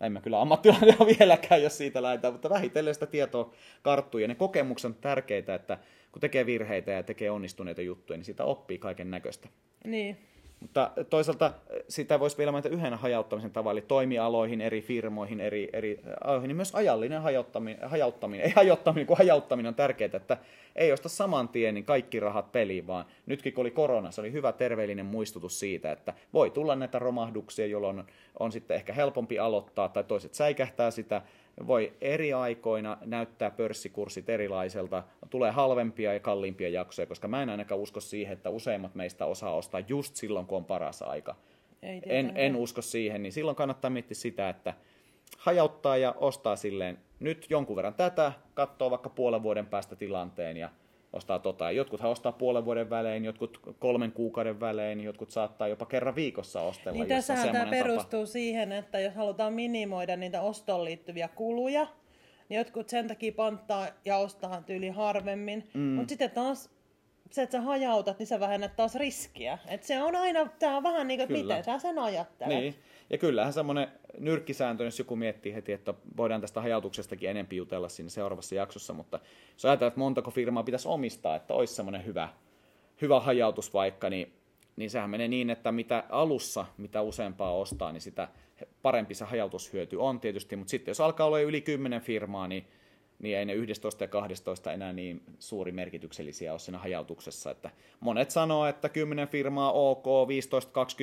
en mä kyllä ammattilainen vieläkään, jos siitä lähdetään, mutta vähitellen sitä tietoa karttuu, ja ne kokemukset on tärkeitä, että kun tekee virheitä ja tekee onnistuneita juttuja, niin siitä oppii kaiken näköistä. Niin. Mutta toisaalta sitä voisi vielä mainita yhden hajauttamisen tavalla, eli toimialoihin, eri firmoihin, eri, eri aloihin, niin myös ajallinen hajauttaminen, hajauttaminen, ei hajauttaminen, kun hajauttaminen on tärkeää, että ei osta saman tien niin kaikki rahat peliin, vaan nytkin kun oli korona, se oli hyvä terveellinen muistutus siitä, että voi tulla näitä romahduksia, jolloin on, on sitten ehkä helpompi aloittaa, tai toiset säikähtää sitä, voi eri aikoina näyttää pörssikurssit erilaiselta, tulee halvempia ja kalliimpia jaksoja, koska mä en ainakaan usko siihen, että useimmat meistä osaa ostaa just silloin, kun on paras aika. Ei En, en usko siihen, niin silloin kannattaa miettiä sitä, että hajauttaa ja ostaa silleen nyt jonkun verran tätä, katsoo vaikka puolen vuoden päästä tilanteen ja ostaa tota. Jotkuthan ostaa puolen vuoden välein, jotkut kolmen kuukauden välein, jotkut saattaa jopa kerran viikossa ostella. Niin tässähän tämä perustuu tapa. siihen, että jos halutaan minimoida niitä ostoon liittyviä kuluja, niin jotkut sen takia panttaa ja ostaa tyyli harvemmin. Mm. Mutta sitten taas se, että sä hajautat, niin sä vähennät taas riskiä. Et se on aina, tämä on vähän niin kuin, että miten sä sen ajattelet. Niin. Ja kyllähän semmoinen nyrkkisääntö, jos joku miettii heti, että voidaan tästä hajautuksestakin enempi jutella siinä seuraavassa jaksossa, mutta jos ajatellaan, että montako firmaa pitäisi omistaa, että olisi semmoinen hyvä, hyvä hajautus vaikka, niin, niin sehän menee niin, että mitä alussa, mitä useampaa ostaa, niin sitä parempi se hajautushyöty on tietysti, mutta sitten jos alkaa olla yli 10 firmaa, niin niin ei ne 11 ja 12 enää niin suuri merkityksellisiä ole siinä hajautuksessa. Että monet sanoo, että 10 firmaa ok,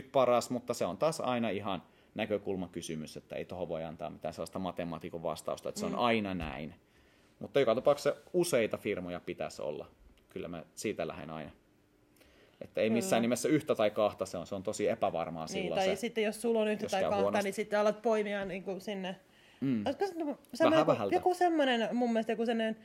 15-20 paras, mutta se on taas aina ihan näkökulmakysymys, että ei tuohon voi antaa mitään sellaista matemaatikon vastausta, että se on mm. aina näin. Mutta joka tapauksessa useita firmoja pitäisi olla. Kyllä mä siitä lähden aina. Että ei missään nimessä yhtä tai kahta, se on, se on tosi epävarmaa niin, silloin. Tai se, sitten jos sulla on yhtä tai kahta, huonosti. niin sitten alat poimia niin kuin sinne Mm. Vähän joku, joku semmoinen, mun mielestä joku semmoinen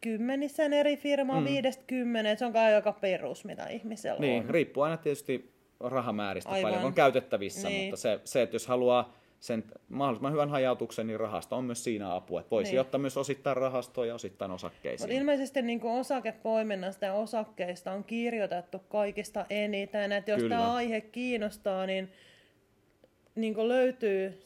kymmenissä eri firmaa, mm. viidestä kymmenen, se on kai aika perus, mitä ihmisellä niin, on. riippuu aina tietysti rahamääristä Aivan. paljon on käytettävissä, niin. mutta se, se, että jos haluaa sen mahdollisimman hyvän hajautuksen, niin rahasto on myös siinä apua. Että voisi niin. ottaa myös osittain rahastoa ja osittain osakkeisiin. Mutta ilmeisesti niin osakepoiminnasta ja osakkeista on kirjoitettu kaikista eniten. Että jos tämä aihe kiinnostaa, niin, niin löytyy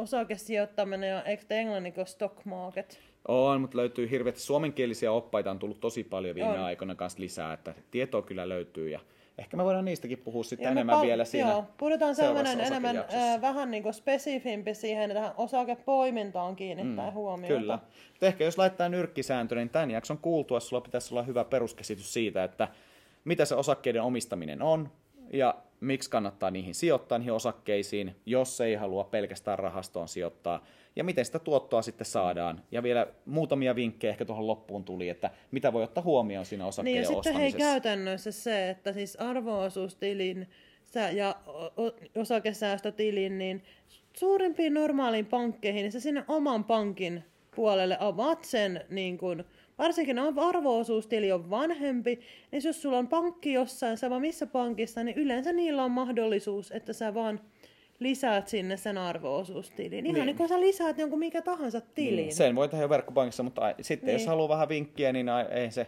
osakesijoittaminen ja eikö englanniko stock market? On, mutta löytyy hirveästi suomenkielisiä oppaita on tullut tosi paljon viime on. aikoina kanssa lisää, että tietoa kyllä löytyy ja ehkä me voidaan niistäkin puhua sitten ja enemmän pal- vielä siinä Joo, puhutaan sellainen enemmän äh, vähän niin kuin spesifimpi siihen, että osakepoimintaan kiinnittää mm, huomiota. Kyllä. Mutta ehkä jos laittaa nyrkkisääntö, niin tämän jakson kuultua sulla pitäisi olla hyvä peruskäsitys siitä, että mitä se osakkeiden omistaminen on, ja miksi kannattaa niihin sijoittaa, niihin osakkeisiin, jos ei halua pelkästään rahastoon sijoittaa, ja miten sitä tuottoa sitten saadaan. Ja vielä muutamia vinkkejä ehkä tuohon loppuun tuli, että mitä voi ottaa huomioon siinä osakkeiden niin, ja sitten hei käytännössä se, että siis arvoosuustilin ja osakesäästötilin, niin suurimpiin normaaliin pankkeihin, niin sä sinne oman pankin puolelle avaat sen niin kuin, varsinkin arvoosuustili on vanhempi, niin jos sulla on pankki jossain, sama missä pankissa, niin yleensä niillä on mahdollisuus, että sä vaan lisäät sinne sen arvoosuustilin. Ihan niin. niin kuin sä lisäät jonkun mikä tahansa tilin. Niin. Sen voi tehdä verkkopankissa, mutta sitten niin. jos haluaa vähän vinkkiä, niin ei se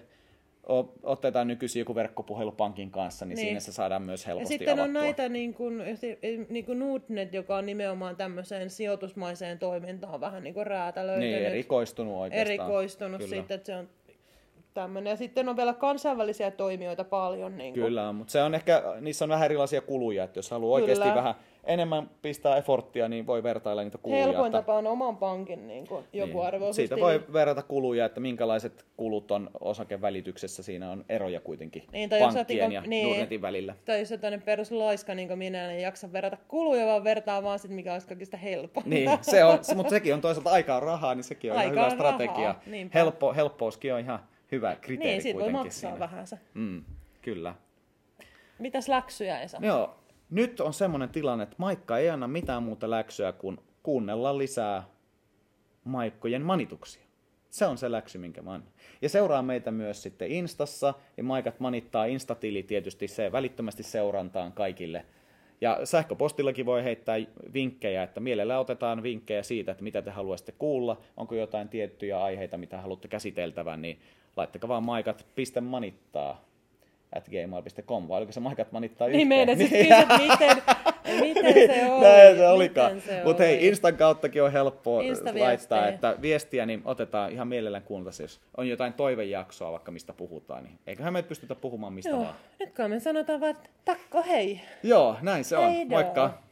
otetaan nykyisin joku verkkopuhelu pankin kanssa, niin, niin. siinä se saadaan myös helposti Ja sitten avattua. on näitä niin kuin, niin kuin Nordnet, joka on nimenomaan tämmöiseen sijoitusmaiseen toimintaan vähän niin kuin räätälöitynyt. Niin, erikoistunut oikeastaan. Erikoistunut Kyllä. sitten, että se on tämmöinen. Ja sitten on vielä kansainvälisiä toimijoita paljon. Niin kuin. Kyllä, mutta se on ehkä, niissä on vähän erilaisia kuluja, että jos haluaa Kyllä. oikeasti vähän enemmän pistää efforttia, niin voi vertailla niitä kuluja. Helpoin että... tapa on oman pankin niin kuin joku niin. arvo. Siitä voi verrata kuluja, että minkälaiset kulut on osakevälityksessä. Siinä on eroja kuitenkin niin, tai pankkien jos ja niin, Nordnetin välillä. Tai jos olet peruslaiska niin kuin minä, niin jaksa verrata kuluja, vaan vertaa vaan sit, mikä olisi kaikista helppoa. Niin, se on, mutta sekin on toisaalta aikaa rahaa, niin sekin on Aika ihan hyvä strategia. Helppo, helppouski on ihan hyvä kriteeri Niin, siitä voi maksaa siinä. vähän se. Mm, kyllä. Mitäs läksyjä, Esa? Joo, nyt on semmoinen tilanne, että Maikka ei anna mitään muuta läksyä kuin kuunnella lisää Maikkojen manituksia. Se on se läksy, minkä mä annan. Ja seuraa meitä myös sitten Instassa, ja Maikat manittaa Instatili tietysti se välittömästi seurantaan kaikille. Ja sähköpostillakin voi heittää vinkkejä, että mielellä otetaan vinkkejä siitä, että mitä te haluaisitte kuulla, onko jotain tiettyjä aiheita, mitä haluatte käsiteltävän, niin laittakaa vaan maikat.manittaa at gmail.com, vai oliko se Maikat manittaa yhteen? Niin meidän siis kysyt, miten, miten se oli. Näin se olikaan. Mutta hei, Instan kauttakin on helppo laittaa, että viestiä niin otetaan ihan mielellään kuunnella, jos on jotain toivejaksoa vaikka mistä puhutaan, niin eiköhän me pystytä puhumaan mistä Joo. vaan. Nyt kun me sanotaan vaan, takko hei. Joo, näin se on. Moikka.